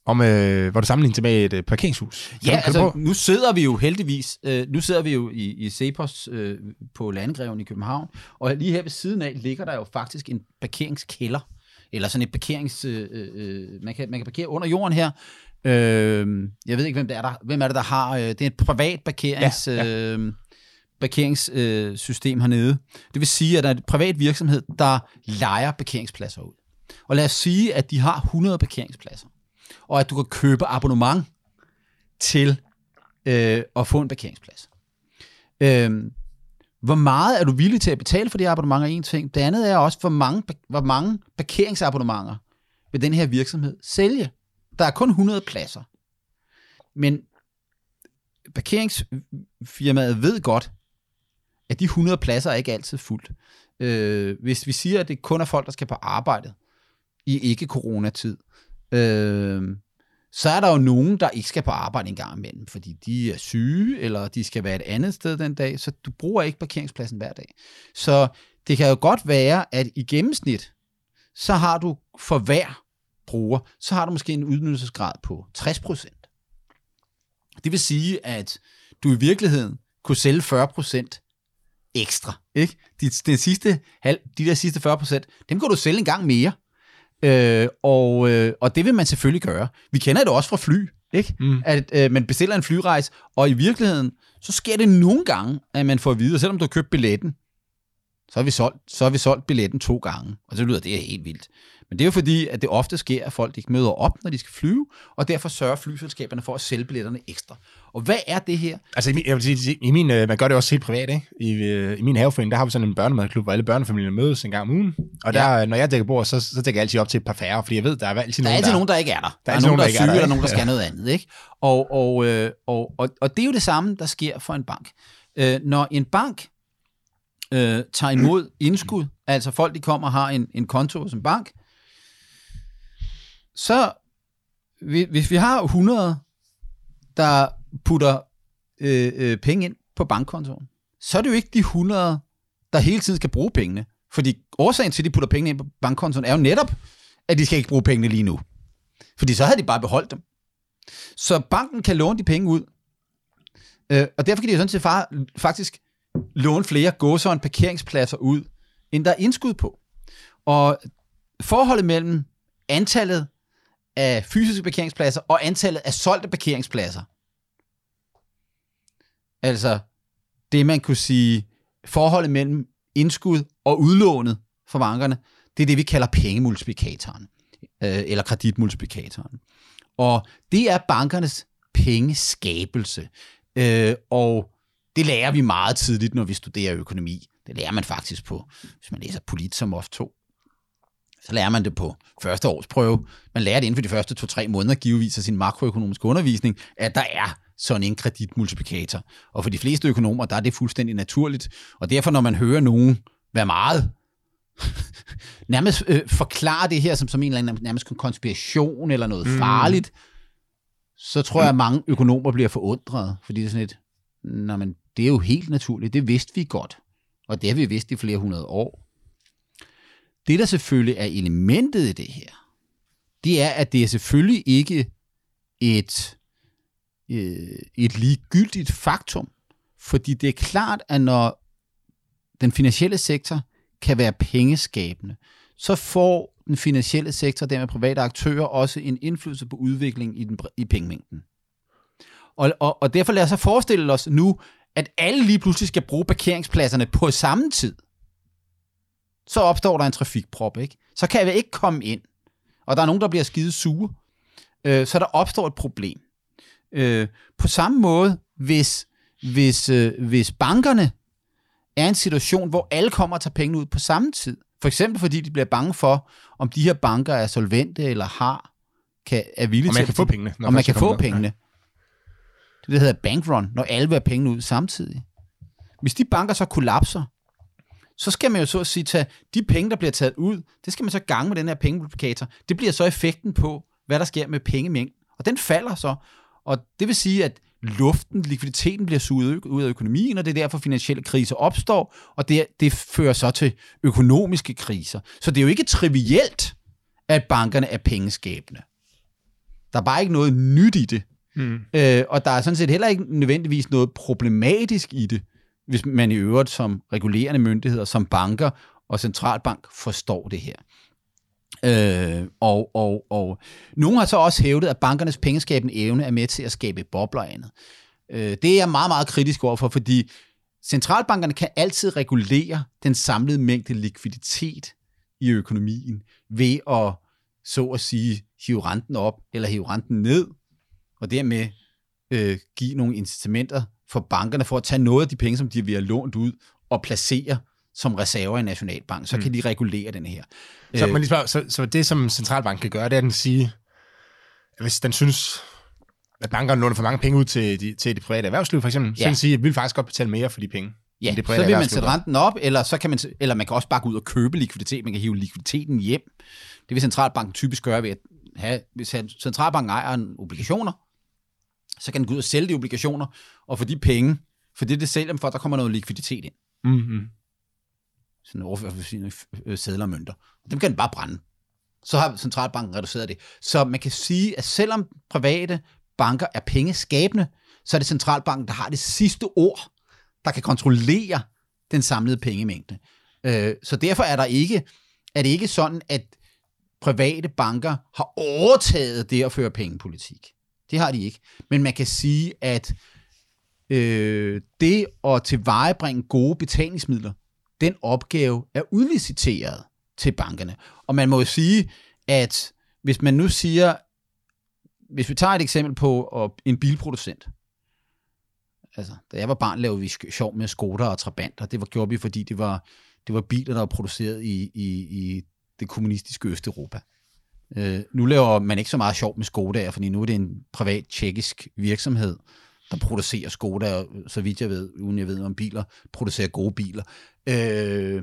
om, øh, hvor du sammenligner det med et øh, parkeringshus. Kan Ja, du, kan altså, nu sidder vi jo heldigvis, øh, nu sidder vi jo i, i Cepos øh, på Landgreven i København, og lige her ved siden af ligger der jo faktisk en parkeringskælder, eller sådan et parkerings... Øh, øh, man, kan, man kan parkere under jorden her. Øh, jeg ved ikke, hvem det er, der, hvem er det, der har... Øh, det er et privat parkerings... Ja. ja. Øh, parkeringssystem øh, hernede. Det vil sige, at der er en privat virksomhed, der lejer parkeringspladser ud. Og lad os sige, at de har 100 parkeringspladser, og at du kan købe abonnement til øh, at få en parkeringsplads. Øh, hvor meget er du villig til at betale for det abonnement er en ting. Det andet er også, hvor mange, hvor mange parkeringsabonnementer vil den her virksomhed sælge. Der er kun 100 pladser. Men parkeringsfirmaet ved godt, at de 100 pladser er ikke altid fuldt. Øh, hvis vi siger, at det kun er folk, der skal på arbejde i ikke-coronatid, øh, så er der jo nogen, der ikke skal på arbejde en gang imellem, fordi de er syge, eller de skal være et andet sted den dag, så du bruger ikke parkeringspladsen hver dag. Så det kan jo godt være, at i gennemsnit, så har du for hver bruger, så har du måske en udnyttelsesgrad på 60%. Det vil sige, at du i virkeligheden kunne sælge 40% ekstra. Ikke? De, de, sidste, halv, de der sidste 40%, dem kan du sælge en gang mere. Øh, og, øh, og det vil man selvfølgelig gøre. Vi kender det også fra fly, ikke? Mm. at øh, man bestiller en flyrejse, og i virkeligheden, så sker det nogle gange, at man får at vide, at selvom du har købt billetten, så har vi solgt, så har vi solgt billetten to gange. Og så lyder det er helt vildt. Men det er jo fordi, at det ofte sker, at folk ikke møder op, når de skal flyve, og derfor sørger flyselskaberne for at sælge billetterne ekstra. Og hvad er det her? Altså, i min, jeg vil sige, i min, øh, man gør det også helt privat, ikke? I, øh, I min haveforening, der har vi sådan en børnemadklub, hvor alle børnefamilier mødes en gang om ugen. Og der, ja. når jeg dækker bord, så, så dækker jeg altid op til et par færre, fordi jeg ved, der er altid der er nogen, altid der, nogen, der ikke er der. Der, er er nogen, der er ikke syge, der, eller nogen, der skal noget andet. Ikke? Og, og, øh, og, og, og det er jo det samme, der sker for en bank. Øh, når en bank øh, tager imod indskud, altså folk, de kommer og har en, en konto hos en bank, så hvis vi har 100, der putter øh, øh, penge ind på bankkontoen, så er det jo ikke de 100, der hele tiden skal bruge pengene. Fordi årsagen til, at de putter pengene ind på bankkontoen, er jo netop, at de skal ikke bruge pengene lige nu. Fordi så havde de bare beholdt dem. Så banken kan låne de penge ud. Øh, og derfor kan de jo sådan set far, faktisk låne flere gåser parkeringspladser ud, end der er indskud på. Og forholdet mellem antallet af fysiske parkeringspladser og antallet af solgte parkeringspladser, altså det man kunne sige, forholdet mellem indskud og udlånet for bankerne, det er det, vi kalder pengemultiplikatoren, øh, eller kreditmultiplikatoren. Og det er bankernes pengeskabelse. Øh, og det lærer vi meget tidligt, når vi studerer økonomi. Det lærer man faktisk på, hvis man læser Polit som ofte 2. Så lærer man det på første års prøve. Man lærer det inden for de første to-tre måneder, givetvis af sin makroøkonomiske undervisning, at der er sådan en kreditmultiplikator. Og for de fleste økonomer, der er det fuldstændig naturligt. Og derfor, når man hører nogen være meget *laughs* nærmest øh, forklare det her som, som en eller anden nærmest konspiration eller noget mm. farligt, så tror jeg, at mange økonomer bliver forundret, fordi det er sådan et, Nå, men det er jo helt naturligt, det vidste vi godt, og det har vi vidst i flere hundrede år. Det, der selvfølgelig er elementet i det her, det er, at det er selvfølgelig ikke et, øh, et ligegyldigt faktum, fordi det er klart, at når den finansielle sektor kan være pengeskabende, så får den finansielle sektor, dermed private aktører, også en indflydelse på udviklingen i, den, i pengemængden. Og, og, og derfor lad os så forestille os nu, at alle lige pludselig skal bruge parkeringspladserne på samme tid. Så opstår der en trafikprop, ikke? Så kan jeg ikke komme ind. Og der er nogen, der bliver skide sure. Øh, så der opstår et problem. Øh, på samme måde, hvis, hvis, øh, hvis bankerne er en situation, hvor alle kommer og tager penge ud på samme tid, for eksempel fordi de bliver bange for, om de her banker er solvente eller har, kan, er villige Og til man at kan få pengene. og man kan få pengene. Det, der hedder bankrun, når alle vil have pengene ud samtidig. Hvis de banker så kollapser, så skal man jo så at sige tage de penge, der bliver taget ud, det skal man så gange med den her pengemultiplikator. Det bliver så effekten på, hvad der sker med pengemængden. Og den falder så. Og det vil sige, at luften, likviditeten bliver suget ud af økonomien, og det er derfor finansielle kriser opstår, og det, det fører så til økonomiske kriser. Så det er jo ikke trivielt, at bankerne er pengeskabende. Der er bare ikke noget nyt i det. Mm. Øh, og der er sådan set heller ikke nødvendigvis noget problematisk i det, hvis man i øvrigt som regulerende myndigheder, som banker og centralbank forstår det her. Øh, og, og, og nogen har så også hævdet, at bankernes pengeskabende evne er med til at skabe bobler og andet. Øh, det er jeg meget, meget kritisk overfor, fordi centralbankerne kan altid regulere den samlede mængde likviditet i økonomien ved at, så at sige, hive renten op eller hive renten ned, og dermed øh, give nogle incitamenter for bankerne for at tage noget af de penge, som de vil have lånt ud, og placere som reserver i Nationalbank. Så mm. kan de regulere den her. Så, Øh, man lige spørger, så, så det, som centralbanken kan gøre, det er, at den siger, at hvis den synes, at bankerne låner for mange penge ud til de, til det private erhvervsliv, for eksempel, ja. så kan den sige, at vi vil faktisk godt betale mere for de penge. Ja, det så vil man sætte renten op, eller, så kan man, eller man kan også bare gå ud og købe likviditet. Man kan hive likviditeten hjem. Det vil centralbanken typisk gøre ved at have, hvis centralbanken ejer en obligationer, så kan den gå ud og sælge de obligationer, og for de penge, for det, det sælger dem for, der kommer noget likviditet ind. Mm-hmm. Sådan overført for sine øh, sædler og mønter. Dem kan den bare brænde. Så har centralbanken reduceret det. Så man kan sige, at selvom private banker er pengeskabende, så er det centralbanken, der har det sidste ord, der kan kontrollere den samlede pengemængde. Øh, Så derfor er, der ikke, er det ikke sådan, at private banker har overtaget det at føre pengepolitik. Det har de ikke. Men man kan sige, at øh, det at tilvejebringe gode betalingsmidler den opgave er udliciteret til bankerne. Og man må jo sige, at hvis man nu siger, hvis vi tager et eksempel på en bilproducent, altså, da jeg var barn, lavede vi sjov med skoter og Trabant, det var, gjorde vi, fordi det var, det var biler, der var produceret i, i, i det kommunistiske Østeuropa. Øh, nu laver man ikke så meget sjov med Skoda, fordi nu er det en privat tjekkisk virksomhed, der producerer Skoda, så vidt jeg ved, uden jeg ved om biler, producerer gode biler. Øh,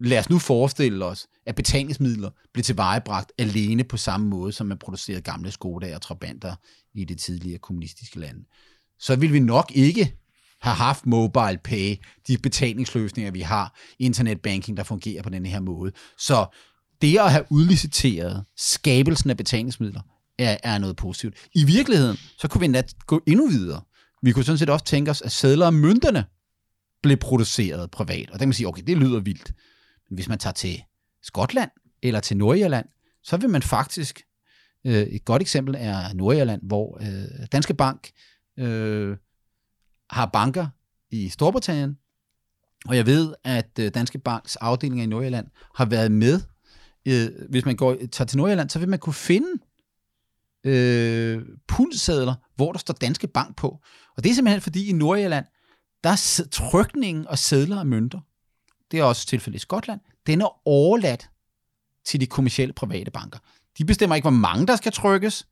lad os nu forestille os, at betalingsmidler bliver tilvejebragt alene på samme måde, som man producerede gamle Skoda og Trabanter i det tidligere kommunistiske land. Så vil vi nok ikke have haft mobile pay, de betalingsløsninger, vi har, internetbanking, der fungerer på den her måde. Så det at have udliciteret skabelsen af betalingsmidler, er, er noget positivt. I virkeligheden, så kunne vi nat gå endnu videre. Vi kunne sådan set også tænke os, at sædler og mønterne blev produceret privat. Og der kan man sige, okay, det lyder vildt. Men hvis man tager til Skotland eller til Nordirland, så vil man faktisk, øh, et godt eksempel er Nordirland, hvor øh, Danske Bank øh, har banker i Storbritannien, og jeg ved, at øh, Danske Banks afdelinger i Nordjylland har været med. Øh, hvis man går, tager til Nordjylland, så vil man kunne finde øh, pundsedler, hvor der står Danske Bank på. Og det er simpelthen fordi i Nordjylland, der er trykningen og sedler og mønter, det er også tilfældet i Skotland, den er overladt til de kommersielle private banker. De bestemmer ikke, hvor mange der skal trykkes,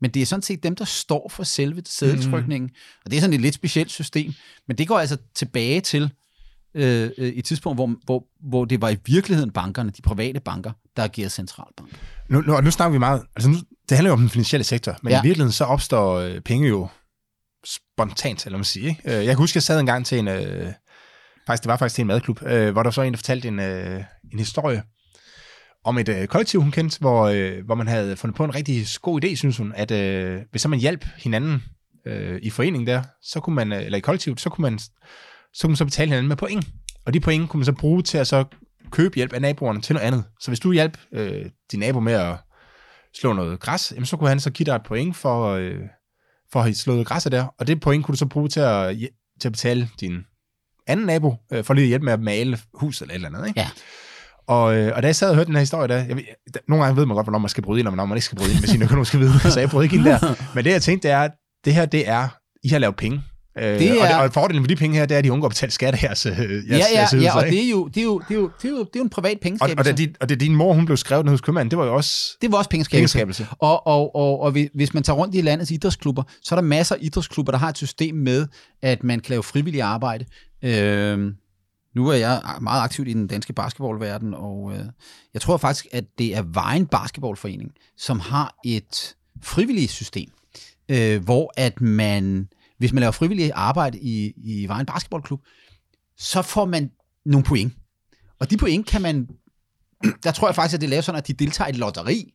men det er sådan set dem, der står for selve sædeltrykningen. Mm. Og det er sådan et lidt specielt system, men det går altså tilbage til øh, øh, et tidspunkt, hvor, hvor, hvor det var i virkeligheden bankerne, de private banker, der agerede centralbank. Nu, nu, nu snakker vi meget, altså nu, det handler jo om den finansielle sektor, men ja. i virkeligheden så opstår øh, penge jo spontant, eller man sige. Ikke? Øh, jeg kan huske, jeg sad en gang til en, øh, faktisk, det var faktisk til en madklub, øh, hvor der så en, der fortalte en, øh, en historie om et øh, kollektiv, hun kendte, hvor, øh, hvor man havde fundet på en rigtig god idé, synes hun, at øh, hvis så man hjalp hinanden øh, i foreningen der, så kunne man, øh, eller i kollektivet, så kunne man så kunne man så betale hinanden med point. Og de point kunne man så bruge til at så købe hjælp af naboerne til noget andet. Så hvis du hjalp øh, din nabo med at slå noget græs, jamen så kunne han så give dig et point for, øh, for at have slået græsset der. Og det point kunne du så bruge til at, til at betale din anden nabo, øh, for lige at hjælpe med at male hus eller et eller andet. Ikke? Ja. Og, øh, og da jeg sad og hørte den her historie, der, jeg, der, nogle gange ved man godt, hvornår man skal bryde ind, og hvornår man ikke skal bryde ind med sine økonomiske viden, så jeg brød ikke ind der. *laughs* Men det jeg tænkte, det er, at det her, det er, I har lavet penge. Øh, det er, og, det, og fordelen med de penge her, det er, at de undgår at betale skat af jeres, jeres, ja, ja, jeres ja, og det er, jo, det, er jo, det, er jo, det, er jo, det er jo en privat pengeskabelse. Og, og, det, og det din mor, hun blev skrevet hos købmanden, det var jo også... Det var også pengeskabelse. pengeskabelse. Og, og, og, og hvis man tager rundt i landets idrætsklubber, så er der masser af idrætsklubber, der har et system med, at man kan lave frivillig arbejde. Øh, nu er jeg meget aktiv i den danske basketballverden, og øh, jeg tror faktisk, at det er Vejen Basketballforening, som har et frivilligt system, øh, hvor at man hvis man laver frivillig arbejde i, i Vejen Basketballklub, så får man nogle point. Og de point kan man, der tror jeg faktisk, at det er lavet sådan, at de deltager i et lotteri.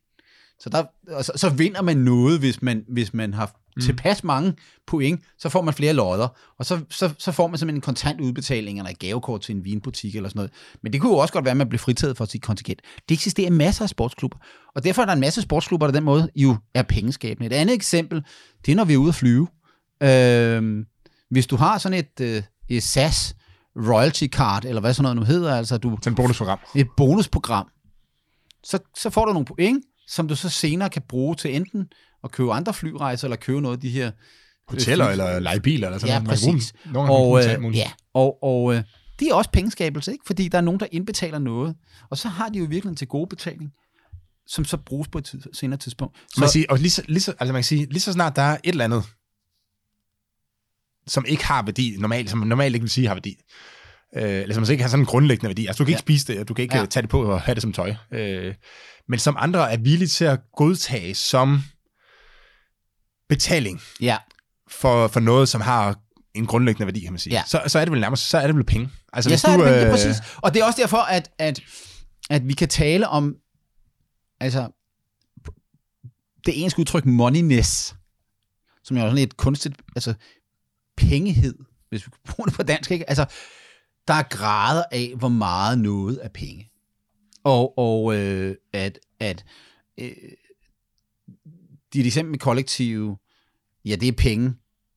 Så, der, så, så vinder man noget, hvis man, hvis man har mm. tilpas mange point, så får man flere lodder, og så, så, så får man simpelthen en kontant udbetaling eller et gavekort til en vinbutik eller sådan noget. Men det kunne jo også godt være, at man bliver fritaget for sit kontingent. Det eksisterer masser af sportsklubber, og derfor er der en masse sportsklubber, der den måde jo er pengeskabende. Et andet eksempel, det er, når vi er ude at flyve. Øh, hvis du har sådan et, øh, et SAS royalty card, eller hvad sådan noget nu hedder, altså du... Et bonusprogram. Et bonusprogram. Så, så får du nogle point, som du så senere kan bruge til enten at købe andre flyrejser, eller købe noget af de her... Hoteller øh, eller legebiler, eller sådan ja, noget. Præcis. Nogle og, øh, ja, og, og øh, det er også pengeskabelse, ikke? fordi der er nogen, der indbetaler noget, og så har de jo virkelig til gode betaling som så bruges på et senere tidspunkt. Så, man sige, og lige så, lige så, altså man kan sige, lige så snart der er et eller andet, som ikke har værdi, normalt, som normalt ikke vil sige har værdi. Øh, eller som ikke har sådan en grundlæggende værdi. Altså, du kan ikke ja. spise det, og du kan ikke ja. Øh, tage det på og have det som tøj. Øh, men som andre er villige til at godtage som betaling ja. for, for noget, som har en grundlæggende værdi, kan man sige. Ja. Så, så er det vel nærmest, så er det vel penge. Altså, ja, hvis så du, er det penge, øh... præcis. Og det er også derfor, at, at, at vi kan tale om, altså, det engelske udtryk moneyness, som er sådan et kunstigt, altså pengehed, hvis vi kan bruge det på dansk. Ikke? Altså, der er grader af, hvor meget noget er penge. Og, og øh, at, at øh, dit eksempel med kollektive, ja, det er penge,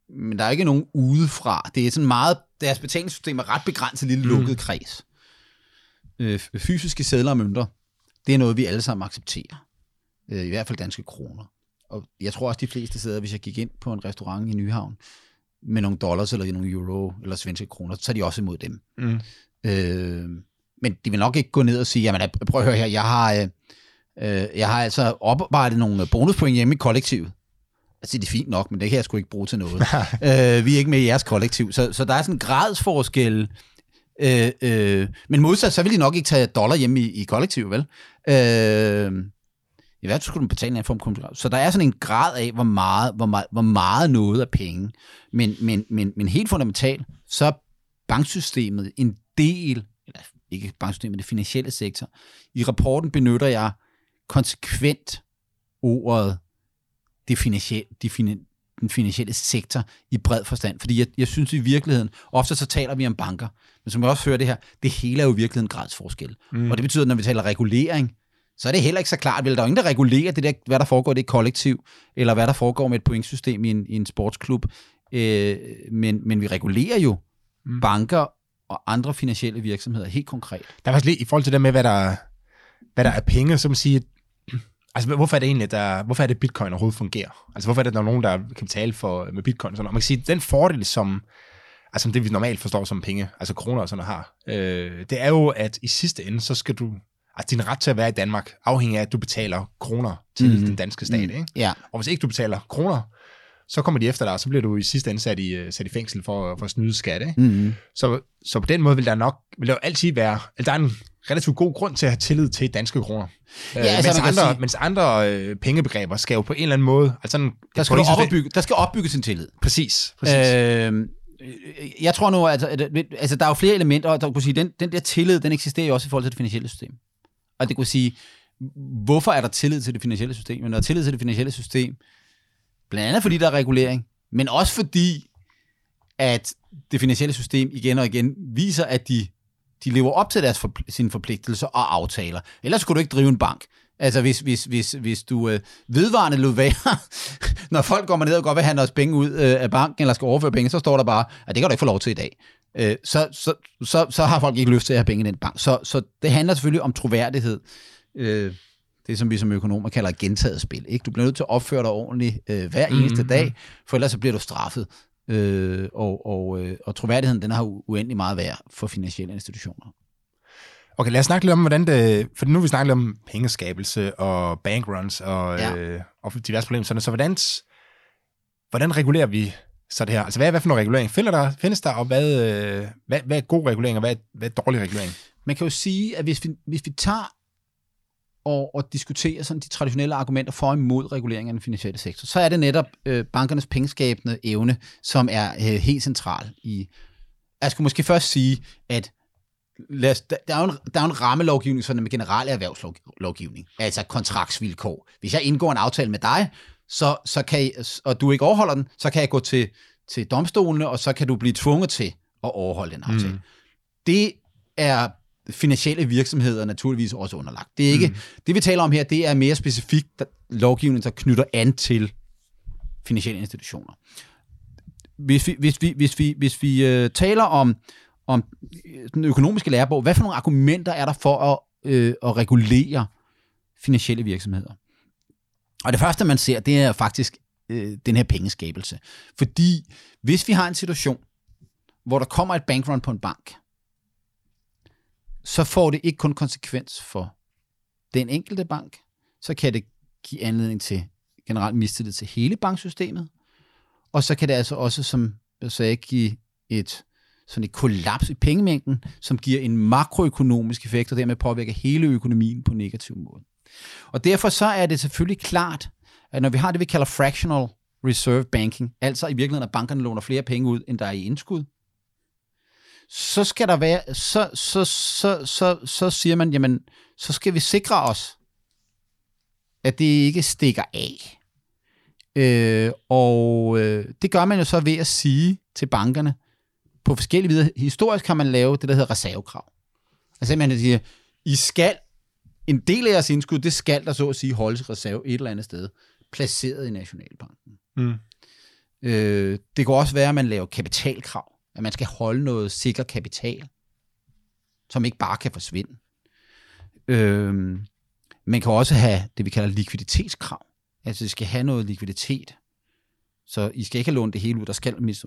men der er ikke nogen udefra. Det er sådan meget, deres betalingssystem er ret begrænset lille mm. lukket kreds. øh, fysiske sædler og mønter, det er noget, vi alle sammen accepterer. Øh, I hvert fald danske kroner. Og jeg tror også, de fleste steder, hvis jeg gik ind på en restaurant i Nyhavn med nogle dollars eller nogle euro eller svenske kroner, så er de også imod dem. Mm. Øh, men de vil nok ikke gå ned og sige, jamen prøv at høre her, jeg har, øh, øh, jeg har altså oparbejdet nogle bonuspoint hjemme i kollektivet. Altså, det er fint nok, men det kan jeg sgu ikke bruge til noget. *laughs* øh, vi er ikke med i jeres kollektiv. Så, så der er sådan en gradsforskel. Øh, øh, men modsat, så vil de nok ikke tage dollar hjemme i, i kollektiv, vel? Øh, i hvert fald skulle du betale en form for Så der er sådan en grad af, hvor meget, hvor meget, hvor meget noget er penge. Men, men, men, men helt fundamentalt, så er banksystemet en del, eller ikke banksystemet, det finansielle sektor. I rapporten benytter jeg konsekvent ordet det finansielle, de fin, den finansielle sektor i bred forstand. Fordi jeg, jeg synes i virkeligheden, ofte så taler vi om banker, men som jeg også hører det her, det hele er jo i virkeligheden gradsforskel. Mm. Og det betyder, at når vi taler regulering, så er det heller ikke så klart. Vel, der er jo ingen, der regulerer det der, hvad der foregår i det kollektiv, eller hvad der foregår med et pointsystem i en, i en sportsklub. Øh, men, men vi regulerer jo mm. banker og andre finansielle virksomheder helt konkret. Der er faktisk lige, i forhold til det med, hvad der, hvad der er penge, så man sige, *clears throat* Altså, hvorfor er det egentlig, der, hvorfor er det, bitcoin overhovedet fungerer? Altså, hvorfor er det, der er nogen, der kan betale for, med bitcoin? Sådan, og man kan sige, den fordel, som, altså det vi normalt forstår som penge, altså kroner og sådan noget har, øh, det er jo, at i sidste ende, så skal du, altså din ret til at være i Danmark, afhænger af, at du betaler kroner til mm. den danske stat, mm. ikke? Ja. Og hvis ikke du betaler kroner, så kommer de efter dig, og så bliver du i sidste ende sat i, øh, sat i fængsel for, for at snyde skat, ikke? Mm. Så, så på den måde vil der nok, vil der jo altid være, eller der er en relativt god grund til at have tillid til danske kroner. Ja, øh, altså, mens, andre, sige... mens andre øh, pengebegreber skal jo på en eller anden måde... Altså sådan, der, skal opbygge, der skal opbygges en tillid. Præcis. præcis. Øh, jeg tror nu, altså, at, altså der er jo flere elementer, og der kunne sige, den, den der tillid, den eksisterer jo også i forhold til det finansielle system. Og det kunne sige, hvorfor er der tillid til det finansielle system? Men der er tillid til det finansielle system, blandt andet fordi der er regulering, men også fordi, at det finansielle system igen og igen viser, at de de lever op til deres for, sine forpligtelser og aftaler. Ellers kunne du ikke drive en bank. Altså hvis, hvis, hvis, hvis du øh, vedvarende lød være, *laughs* når folk går ned og går vil have os penge ud øh, af banken, eller skal overføre penge, så står der bare, at det kan du ikke få lov til i dag. Øh, så, så, så, så har folk ikke lyst til at have penge i den bank. Så, så det handler selvfølgelig om troværdighed. Øh, det som vi som økonomer kalder gentaget spil. Ikke? Du bliver nødt til at opføre dig ordentligt øh, hver eneste mm-hmm. dag, for ellers så bliver du straffet. Øh, og, og, øh, og troværdigheden, den har uendelig meget værd for finansielle institutioner. Okay, lad os snakke lidt om, hvordan det... For nu har vi snakket lidt om pengeskabelse og bankruns og, ja. øh, og diverse problemer. Så, så hvordan, hvordan regulerer vi så det her? Altså, hvad, hvad for noget regulering finder der, findes der, og hvad, øh, hvad, hvad er god regulering, og hvad, hvad er dårlig regulering? Man kan jo sige, at hvis vi, hvis vi tager og, og diskuterer sådan de traditionelle argumenter for og imod regulering af den finansielle sektor, så er det netop øh, bankernes pengeskabende evne, som er øh, helt central i... Jeg skulle måske først sige, at lad os, der, der, er jo en, der er jo en rammelovgivning, sådan med generel erhvervslovgivning, altså kontraktsvilkår. Hvis jeg indgår en aftale med dig, så, så kan jeg, og du ikke overholder den, så kan jeg gå til, til domstolene, og så kan du blive tvunget til at overholde den aftale. Mm. Det er finansielle virksomheder naturligvis også underlagt. Det er ikke, mm. det vi taler om her, det er mere specifikt lovgivning, der knytter an til finansielle institutioner. Hvis vi, hvis vi, hvis vi, hvis vi uh, taler om, om den økonomiske lærebog, hvad for nogle argumenter er der for at, uh, at regulere finansielle virksomheder? Og det første, man ser, det er faktisk øh, den her pengeskabelse. Fordi hvis vi har en situation, hvor der kommer et bankrun på en bank, så får det ikke kun konsekvens for den enkelte bank, så kan det give anledning til generelt mistillid til hele banksystemet, og så kan det altså også, som jeg sagde, give et sådan et kollaps i pengemængden, som giver en makroøkonomisk effekt, og dermed påvirker hele økonomien på negativ måde. Og derfor så er det selvfølgelig klart, at når vi har det, vi kalder fractional reserve banking, altså i virkeligheden, at bankerne låner flere penge ud, end der er i indskud, så skal der være, så, så, så, så, så siger man, jamen, så skal vi sikre os, at det ikke stikker af. Øh, og øh, det gør man jo så ved at sige til bankerne, på forskellige videre, historisk kan man lave det, der hedder reservekrav. Altså man siger, I skal, en del af jeres indskud, det skal der så at sige holdes i reserve et eller andet sted, placeret i Nationalbanken. Mm. Øh, det kan også være, at man laver kapitalkrav at man skal holde noget sikker kapital, som ikke bare kan forsvinde. Øhm, man kan også have det, vi kalder likviditetskrav. Altså, det skal have noget likviditet. Så I skal ikke have lånt det hele ud, der skal mis.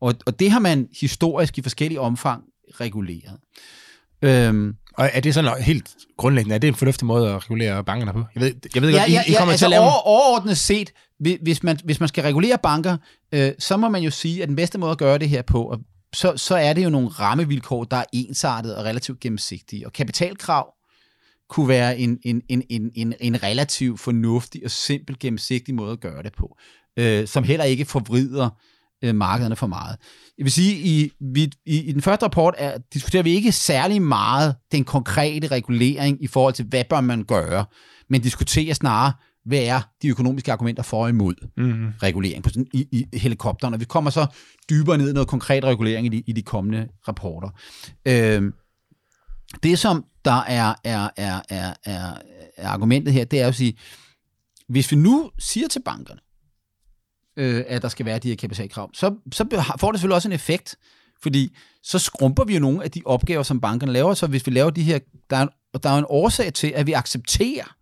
Og, og det har man historisk i forskellige omfang reguleret. Øhm, Og er det sådan helt grundlæggende, er det en fornuftig måde at regulere bankerne på? Jeg ved, jeg ved ja, godt, I, ja, I ja, kommer altså til at lave... over, overordnet set, hvi- hvis man, hvis man skal regulere banker, øh, så må man jo sige, at den bedste måde at gøre det her på, og så, så er det jo nogle rammevilkår, der er ensartet og relativt gennemsigtige. Og kapitalkrav kunne være en, en, en, en, en, en relativt fornuftig og simpel gennemsigtig måde at gøre det på, øh, som heller ikke forvrider øh, markederne for meget. Jeg vil sige, i, vi, i, i den første rapport er, diskuterer vi ikke særlig meget den konkrete regulering i forhold til, hvad bør man gøre, men diskuterer snarere, hvad er de økonomiske argumenter for og imod Mm. regulering på sådan, i, i helikopteren, og vi kommer så dybere ned i noget konkret regulering i de, i de kommende rapporter. Øhm, det, som der er, er, er, er, er, er argumentet her, det er at sige, hvis vi nu siger til bankerne, øh, at der skal være de her kapitalkrav, så, så får det selvfølgelig også en effekt, fordi så skrumper vi jo nogle af de opgaver, som bankerne laver, så hvis vi laver de her, der er, en- der er en årsag til, at vi accepterer,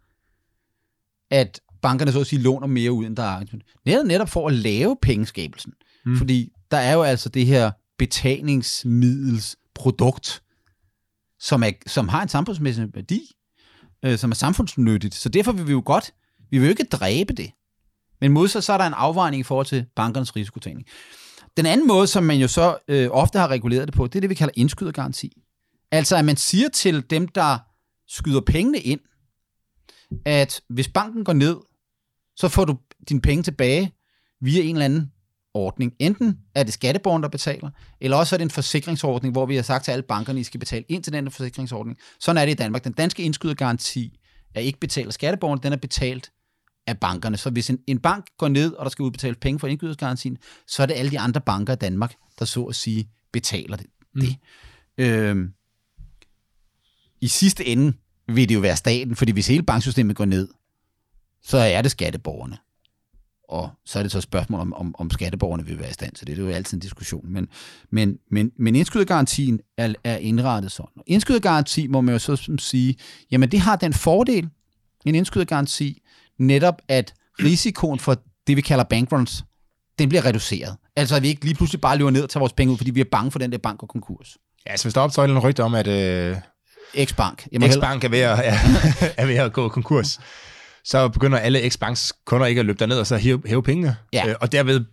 at bankerne så at sige låner mere ud, end der er. Netop, netop for at lave pengeskabelsen. Mm. Fordi der er jo altså det her betalingsmiddelsprodukt, som, er, som har en samfundsmæssig værdi, øh, som er samfundsnyttigt. Så derfor vil vi jo godt, vi vil jo ikke dræbe det. Men modsat så er der en afvejning i forhold til bankernes risikotagning. Den anden måde, som man jo så øh, ofte har reguleret det på, det er det, vi kalder indskydergaranti. Altså at man siger til dem, der skyder pengene ind, at hvis banken går ned, så får du dine penge tilbage via en eller anden ordning. Enten er det skatteborgeren, der betaler, eller også er det en forsikringsordning, hvor vi har sagt til alle bankerne, at I skal betale ind til den forsikringsordning. Sådan er det i Danmark. Den danske indskydergaranti er ikke betalt af skatteborgeren, den er betalt af bankerne. Så hvis en, en bank går ned, og der skal udbetales penge for indskydergarantien, så er det alle de andre banker i Danmark, der så at sige betaler det. Mm. det. Øhm, I sidste ende vil det jo være staten, fordi hvis hele banksystemet går ned, så er det skatteborgerne. Og så er det så et spørgsmål, om, om, om skatteborgerne vil være i stand til det. Det er jo altid en diskussion. Men, men, men, men indskydergarantien er, er indrettet sådan. Indskydergaranti må man jo så sige, jamen det har den fordel, en indskydergaranti, netop at risikoen for det, vi kalder bankruns, den bliver reduceret. Altså at vi ikke lige pludselig bare løber ned og tager vores penge ud, fordi vi er bange for den der bank og konkurs. Ja, altså hvis der opstår andet rygte om, at øh, X-Bank. X-Bank er ved, at, ja, *laughs* er ved at gå konkurs, så begynder alle X-Banks kunder ikke at løbe derned og så hæve, hæve pengene. Ja. Øh, og derved,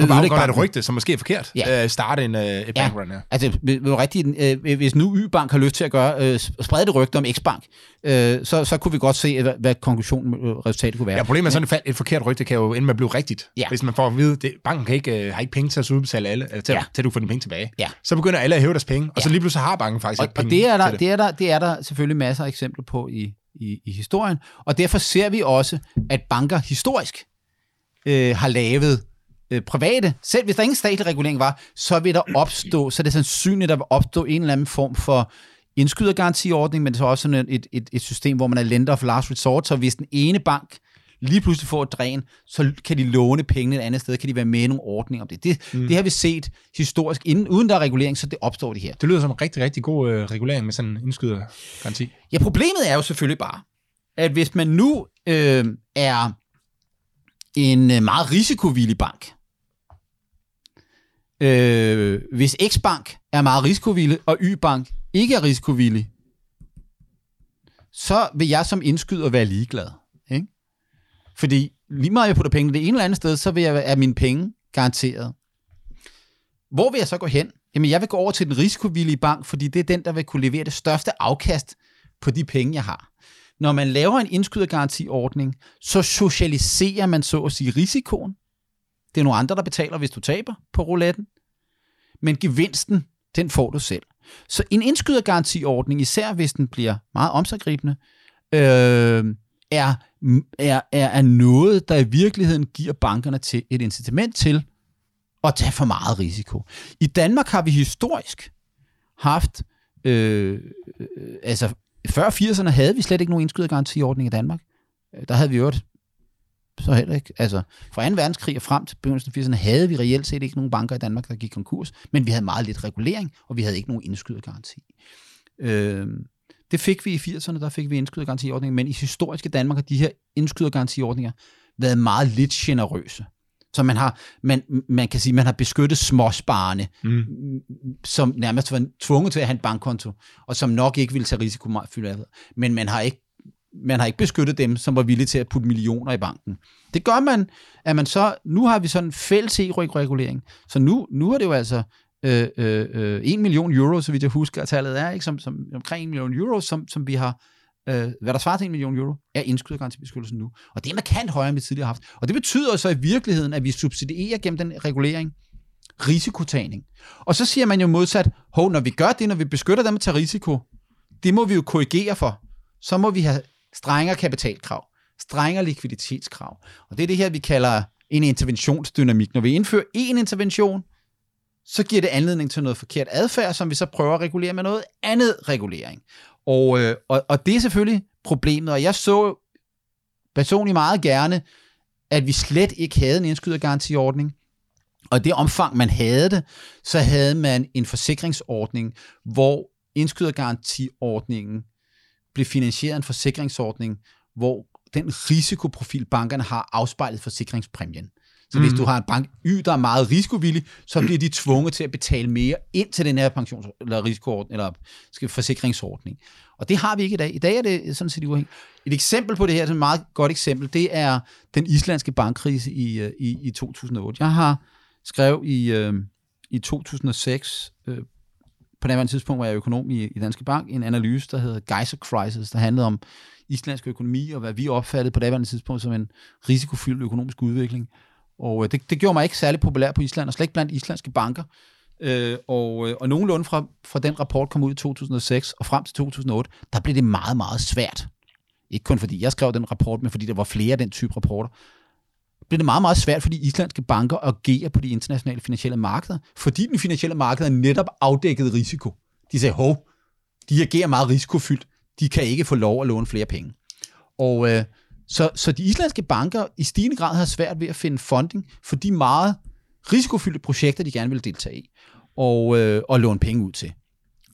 på baggrund af et rygte, som måske er forkert, Ja. øh, starte en, øh, et Ja. bankrun. Ja. Altså, er jo rigtigt, øh, hvis nu Y-Bank har lyst til at gøre, øh, sprede det rygte om X-Bank, øh, så, så kunne vi godt se, hvad, hvad konklusionen, øh, resultatet kunne være. Ja, problemet er sådan, at et forkert rygte kan jo ende med at blive rigtigt. Ja. Hvis man får at vide, at banken kan ikke, øh, har ikke penge til at udbetale alle, øh, til, Ja. ja. til at du får dine penge tilbage. Ja. Så begynder alle at hæve deres penge, og så Ja. lige pludselig har banken faktisk og, ikke og penge det, er der, det. Det, er der, det er der selvfølgelig masser af eksempler på i, i, i historien, og derfor ser vi også, at banker historisk øh, har lavet øh, private, selv hvis der ingen statlig regulering var, så vil der opstå, så er det sandsynligt, at der vil opstå en eller anden form for indskydergarantiordning, men det er så også sådan et, et, et system, hvor man er lender of last resort, så hvis den ene bank lige pludselig får et dræn, så kan de låne pengene et andet sted, kan de være med i nogle ordninger om det. Det, mm. det har vi set historisk, inden, uden der er regulering, så det opstår det her. Det lyder som en rigtig, rigtig god øh, regulering med sådan en indskydergaranti. Ja, problemet er jo selvfølgelig bare, at hvis man nu øh, er en øh, meget risikovillig bank, øh, hvis X-Bank er meget risikovillig, og Y-Bank ikke er risikovillig, så vil jeg som indskyder være ligeglad. Ikke? Fordi lige meget jeg putter penge det ene eller andet sted, så vil jeg, er mine penge garanteret. Hvor vil jeg så gå hen? Jamen, jeg vil gå over til den risikovillige bank, fordi det er den, der vil kunne levere det største afkast på de penge, jeg har. Når man laver en indskydergarantiordning, så socialiserer man så at sige risikoen. Det er nogle andre, der betaler, hvis du taber på rouletten. Men gevinsten, den får du selv. Så en indskydergarantiordning, især hvis den bliver meget omsaggribende, øh, er, er, er, er noget, der i virkeligheden giver bankerne til et incitament til at tage for meget risiko. I Danmark har vi historisk haft, øh, øh altså før 80'erne havde vi slet ikke nogen indskydergarantiordning i Danmark. Der havde vi jo et så heller ikke. Altså, fra 2. verdenskrig og frem til begyndelsen af 80'erne havde vi reelt set ikke nogen banker i Danmark, der gik konkurs, men vi havde meget lidt regulering, og vi havde ikke nogen indskydergaranti. Øh, Det fik vi i 80'erne, der fik vi indskydergarantiordninger, men i historiske Danmark har de her indskydergarantiordninger været meget lidt generøse. Så man har, man, man kan sige, man har beskyttet småsparende, mm. som nærmest var tvunget til at have en bankkonto, og som nok ikke ville tage risiko fylde Men man har ikke man har ikke beskyttet dem, som var villige til at putte millioner i banken. Det gør man, at man så, nu har vi sådan en fælles regulering så nu, nu er det jo altså øh, øh, øh 1 million euro, så vidt jeg husker, at tallet er, ikke? Som, som, omkring 1 million euro, som, som vi har, øh, hvad der svarer til 1 million euro, er indskydergarantibeskyttelsen nu. Og det er markant højere, end vi tidligere har haft. Og det betyder så i virkeligheden, at vi subsidierer gennem den regulering risikotagning. Og så siger man jo modsat, hov, når vi gør det, når vi beskytter dem at tage risiko, det må vi jo korrigere for. Så må vi have strengere kapitalkrav, strengere likviditetskrav. Og det er det her, vi kalder en interventionsdynamik. Når vi indfører en intervention, så giver det anledning til noget forkert adfærd, som vi så prøver at regulere med noget andet regulering. Og, øh, og, og det er selvfølgelig problemet, og jeg så personligt meget gerne, at vi slet ikke havde en indskydergarantiordning, og det omfang, man havde det, så havde man en forsikringsordning, hvor indskydergarantiordningen blev finansieret en forsikringsordning, hvor den risikoprofil, bankerne har afspejlet forsikringspræmien. Så mm. hvis du har en bank Y, der er meget risikovillig, så bliver de tvunget til at betale mere ind til den her pensions- eller risikoordning, eller forsikringsordning. Og det har vi ikke i dag. I dag er det sådan set uafhængigt. Et eksempel på det her, et meget godt eksempel, det er den islandske bankkrise i, øh, i, i 2008. Jeg har skrevet i, øh, i 2006, øh, på det tidspunkt var jeg økonom i, i Danske Bank, en analyse, der hedder Geyser Crisis, der handlede om islandsk økonomi, og hvad vi opfattede på det tidspunkt som en risikofyldt økonomisk udvikling. Og øh, det, det gjorde mig ikke særlig populær på Island, og slet ikke blandt islandske banker. Øh, og, øh, og nogenlunde fra, fra den rapport kom ud i 2006 og frem til 2008, der blev det meget, meget svært. Ikke kun fordi jeg skrev den rapport, men fordi der var flere af den type rapporter. Blev det meget, meget svært for de islandske banker at agere på de internationale finansielle markeder, fordi den finansielle markeder netop afdækkede risiko. De sagde, hov, de agerer meget risikofyldt, de kan ikke få lov at låne flere penge. Og øh, så, så de islandske banker i stigende grad har svært ved at finde funding for de meget risikofyldte projekter, de gerne vil deltage i og, øh, og låne penge ud til.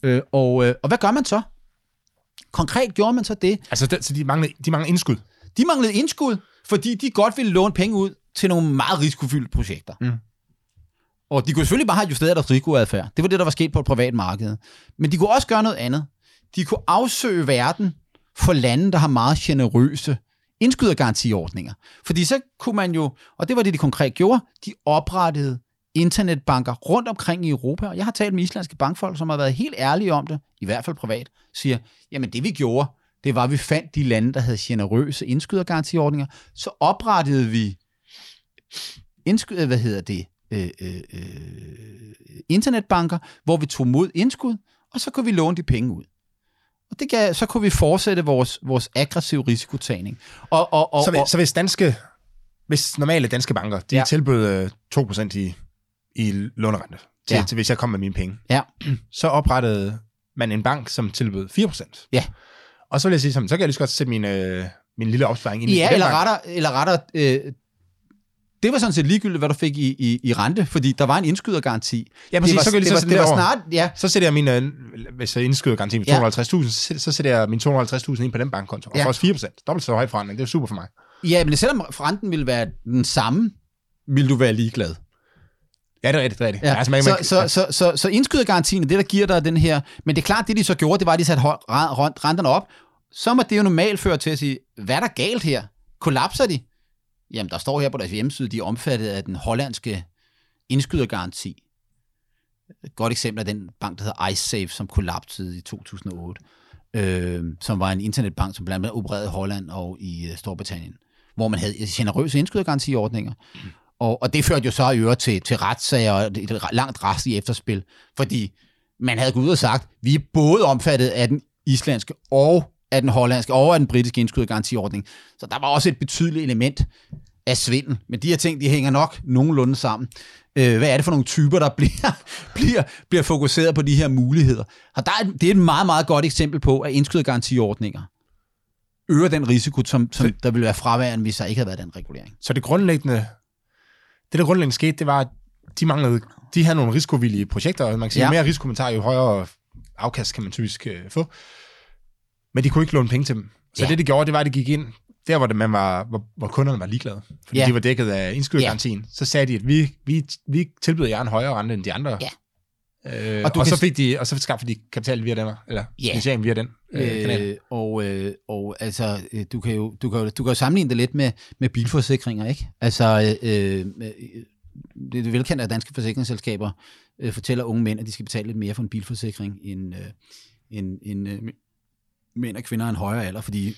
Øh, og, øh, og hvad gør man så? Konkret gjorde man så det. Altså, det, så de manglede, de manglede indskud? De manglede indskud, fordi de godt ville låne penge ud til nogle meget risikofyldte projekter. Mm. Og de kunne selvfølgelig bare have justeret deres risikoadfærd. Det var det, der var sket på et privat marked. Men de kunne også gøre noget andet. De kunne afsøge verden for lande, der har meget generøse indskydergarantiordninger. Fordi så kunne man jo, og det var det, de konkret gjorde, de oprettede internetbanker rundt omkring i Europa. Og jeg har talt med islandske bankfolk, som har været helt ærlige om det, i hvert fald privat, siger, jamen det vi gjorde, det var, at vi fandt de lande, der havde generøse indskydergarantiordninger, så oprettede vi indskyder, hvad hedder det, øh, øh, øh, internetbanker, hvor vi tog mod indskud, og så kunne vi låne de penge ud. Og det gav, så kunne vi fortsætte vores, vores aggressive risikotagning. Og, og, og, så, hvis, så hvis danske, hvis normale danske banker, de ja. tilbød 2% øh, i, i lånerente, til, ja. til hvis jeg kom med mine penge, ja. så oprettede man en bank, som tilbød 4%. Ja. Og så vil jeg sige, så kan jeg lige så godt sætte min, øh, min lille opsparing ind ja, i eller retter, eller retter øh, det var sådan set ligegyldigt, hvad du fik i, i, i rente, fordi der var en indskydergaranti. Ja, præcis, det var, så kan det, det, var, det var snart, ja. Så sætter jeg min, øh, hvis jeg indskyder garanti med 250.000, så, så sætter jeg min 250.000 ind på den bankkonto, og ja. får også 4%. Dobbelt så høj forandring, det er super for mig. Ja, men selvom renten ville være den samme, vil du være ligeglad. Ja, det er rigtigt, det er rigtigt. Ja. Altså, man, så, så, så, så, så indskydergarantien er det, der giver dig den her... Men det er klart, det de så gjorde, det var, at de satte renterne op. Så må det jo normalt føre til at sige, hvad er der galt her? Kollapser de? Jamen, der står her på deres hjemmeside, de er omfattet af den hollandske indskydergaranti. Et godt eksempel er den bank, der hedder IceSafe, som kollapsede i 2008, øh, som var en internetbank, som blandt andet opererede i Holland og i øh, Storbritannien, hvor man havde generøse indskydergarantiordninger. Og, og det førte jo så i øvrigt til, til retssager og et langt rast i efterspil, fordi man havde gået ud og sagt, vi er både omfattet af den islandske og af den hollandske og af den britiske indskydergarantiordning. Så der var også et betydeligt element af svindel. Men de her ting, de hænger nok nogenlunde sammen. Øh, hvad er det for nogle typer, der *laughs* bliver, bliver, bliver fokuseret på de her muligheder? Og der er, det er et meget, meget godt eksempel på, at indskydergarantiordninger øger den risiko, som, som der ville være fraværende, hvis der ikke havde været den regulering. Så det grundlæggende, det der grundlæggende skete, det var, at de manglede, de havde nogle risikovillige projekter, og man kan sige, ja. jo mere risiko man tager, jo højere afkast kan man typisk uh, få. Men de kunne ikke låne penge til dem. Så Ja. ja. det, de gjorde, det var, at de gik ind der, hvor, det, man var, hvor, hvor kunderne var ligeglade. Fordi Ja. ja. de var dækket af indskydergarantien. Så sagde de, at vi, vi, vi tilbyder jer en højere rente end de andre. Ja. Øh, Og du og, kan så fik de, og så skaffede de kapital via den, eller finansiering via den øh, kanal. Øh, og, øh, og altså, øh, du kan jo, du kan jo, du kan jo sammenligne det lidt med, med bilforsikringer, ikke? Altså, øh, øh, det er velkendt, at danske forsikringsselskaber øh, fortæller unge mænd, at de skal betale lidt mere for en bilforsikring, end, øh, end, end øh, mænd og kvinder af en højere alder, fordi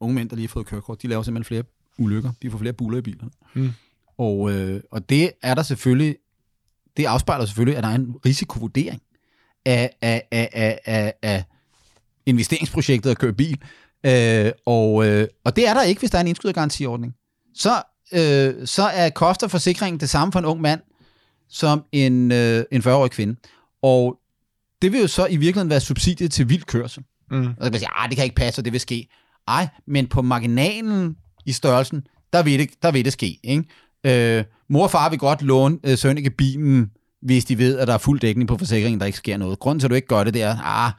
unge mænd, der lige har fået kørekort, de laver simpelthen flere ulykker. De får flere buller i bilerne. Mm. Og, øh, og det er der selvfølgelig, det afspejler selvfølgelig, at der er en risikovurdering af, af, af, af, af, af investeringsprojektet at køre bil. Øh, og, øh, og det er der ikke, hvis der er en indskydergarantiordning. Så, øh, så er koster forsikringen det samme for en ung mand, som en, øh, en 40-årig kvinde. Og det vil jo så i virkeligheden være subsidiet til vild kørsel. Mm. Og så kan man sige, det kan ikke passe, og det vil ske. Ej, men på marginalen i størrelsen, der vil det, der vil det ske. Ikke? Øh, mor og far vil godt låne øh, Sønneke bilen, hvis de ved, at der er fuld dækning på forsikringen, der ikke sker noget. Grunden til, at du ikke gør det, det er, ah,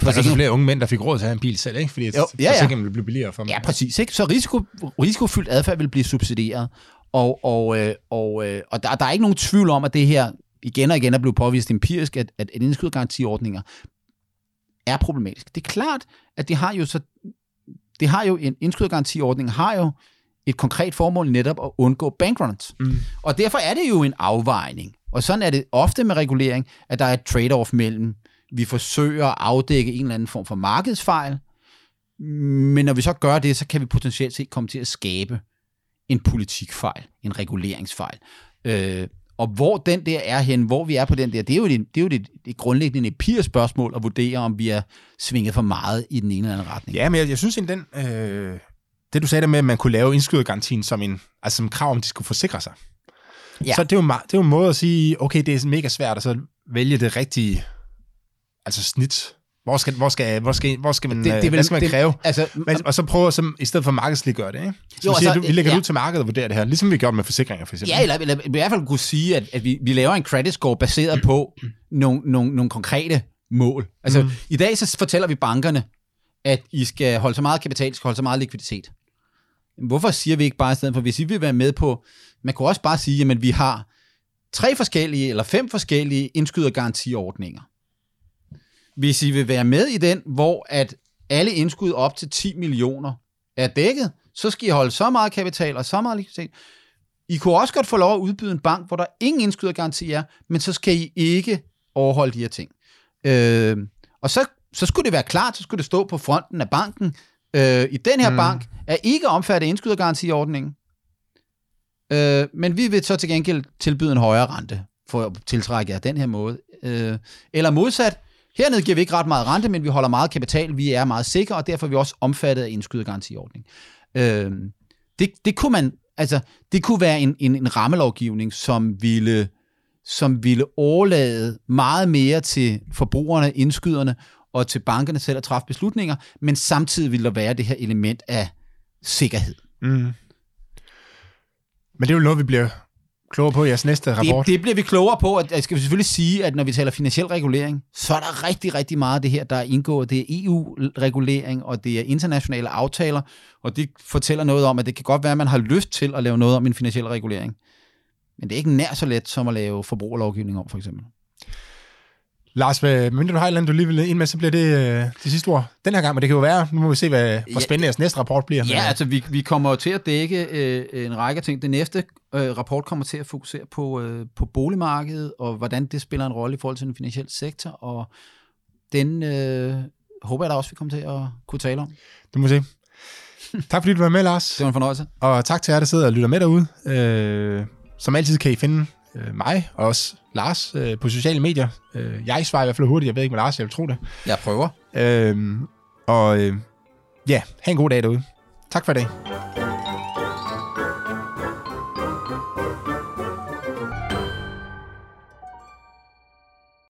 Der er også flere unge mænd, der fik råd til at have en bil selv, ikke? Fordi Jo, ja, ja. forsikringen ville blive billigere for dem. Ja, præcis. Ikke? Så risiko, risikofyldt adfærd vil blive subsidieret. Og, og, øh, og, øh, og der, der er ikke nogen tvivl om, at det her igen og igen er blevet påvist empirisk, at, at indskydergarantiordninger er problematisk. Det er klart, at det har jo så det har jo en indskydergarantiordning har jo et konkret formål netop at undgå bankruns. Mm. Og derfor er det jo en afvejning. Og sådan er det ofte med regulering, at der er et trade-off mellem, vi forsøger at afdække en eller anden form for markedsfejl, men når vi så gør det, så kan vi potentielt set komme til at skabe en politikfejl, en reguleringsfejl. Øh, og hvor den der er hen, hvor vi er på den der, det er jo det, det, er jo det, det grundlæggende empiriske spørgsmål at vurdere, om vi er svinget for meget i den ene eller anden retning. Ja, men jeg, jeg synes egentlig, den, øh, det du sagde der med, at man kunne lave indskydergarantien som en altså som krav, om de skulle forsikre sig. Ja. Så det er, jo, det er jo en måde at sige, okay, det er mega svært at så vælge det rigtige altså snit. Hvor skal, hvor skal, hvor skal, hvor skal man, Det- det, det, vil- hvad skal man det- kræve? Altså, Men, og så prøve, som, i stedet for markedsliggøre det, ikke? Så Jo, siger, altså, du, vi lægger ja. ud til markedet og vurderer det her, ligesom vi gjorde med forsikringer, for eksempel. Ja, eller, eller i hvert fald kunne sige, at, at vi, vi laver en credit score baseret på nogle, nogle, nogle konkrete mål. Altså, mm. i dag så fortæller vi bankerne, at I skal holde så meget kapital, I skal holde så meget likviditet. Hvorfor siger vi ikke bare i stedet for, hvis I vil være med på, man kunne også bare sige, at vi har tre forskellige eller fem forskellige indskydergarantiordninger. Hvis I vil være med i den, hvor at alle indskud op til 10 millioner er dækket, så skal I holde så meget kapital og så meget likviditet. I kunne også godt få lov at udbyde en bank, hvor der ingen indskydergaranti er, men så skal I ikke overholde de her ting. Øh, og så, så skulle det være klart, så skulle det stå på fronten af banken, øh, i den her mm. Bank er ikke omfattet af indskydergarantiordningen, øh, men vi vil så til gengæld tilbyde en højere rente for at tiltrække jer den her måde. Øh, eller modsat, hernede giver vi ikke ret meget rente, men vi holder meget kapital, vi er meget sikre, og derfor er vi også omfattet af indskydergarantiordning. Øh, det, det kunne man, altså, det kunne være en, en, en rammelovgivning, som ville, som ville overlade meget mere til forbrugerne, indskyderne og til bankerne selv at træffe beslutninger, men samtidig ville der være det her element af sikkerhed. Mm. Men det er jo noget, vi bliver klogere på i jeres næste rapport. Det, det bliver vi klogere på, og jeg skal selvfølgelig sige, at når vi taler finansiel regulering, så er der rigtig, rigtig meget af det her, der er indgået. Det er EU-regulering, og det er internationale aftaler, og det fortæller noget om, at det kan godt være, at man har lyst til at lave noget om en finansiel regulering. Men det er ikke nær så let som at lave forbrugerlovgivning om, for eksempel. Lars, hvad- mindre du har et eller andet, du lige vil ind med, så bliver det øh, det sidste ord den her gang, men det kan jo være, nu må vi se, hvad, hvor Ja, spændende jeres næste rapport bliver. Ja, altså vi, vi kommer til at dække øh, en række ting. Det næste øh, rapport kommer til at fokusere på, øh, på boligmarkedet, og hvordan det spiller en rolle i forhold til den finansielle sektor, og den øh, håber jeg da også, vi kommer til at kunne tale om. Du må se. Tak fordi du var med, Lars. Det var en fornøjelse. Og tak til jer, der sidder og lytter med derude. Øh, som altid kan I finde øh, mig og også Lars øh, på sociale medier. Øh, jeg svarer i hvert fald hurtigt. Jeg ved ikke med Lars, jeg vil tro det. Jeg prøver. Øh, og øh, ja, have en god dag derude. Tak for i dag.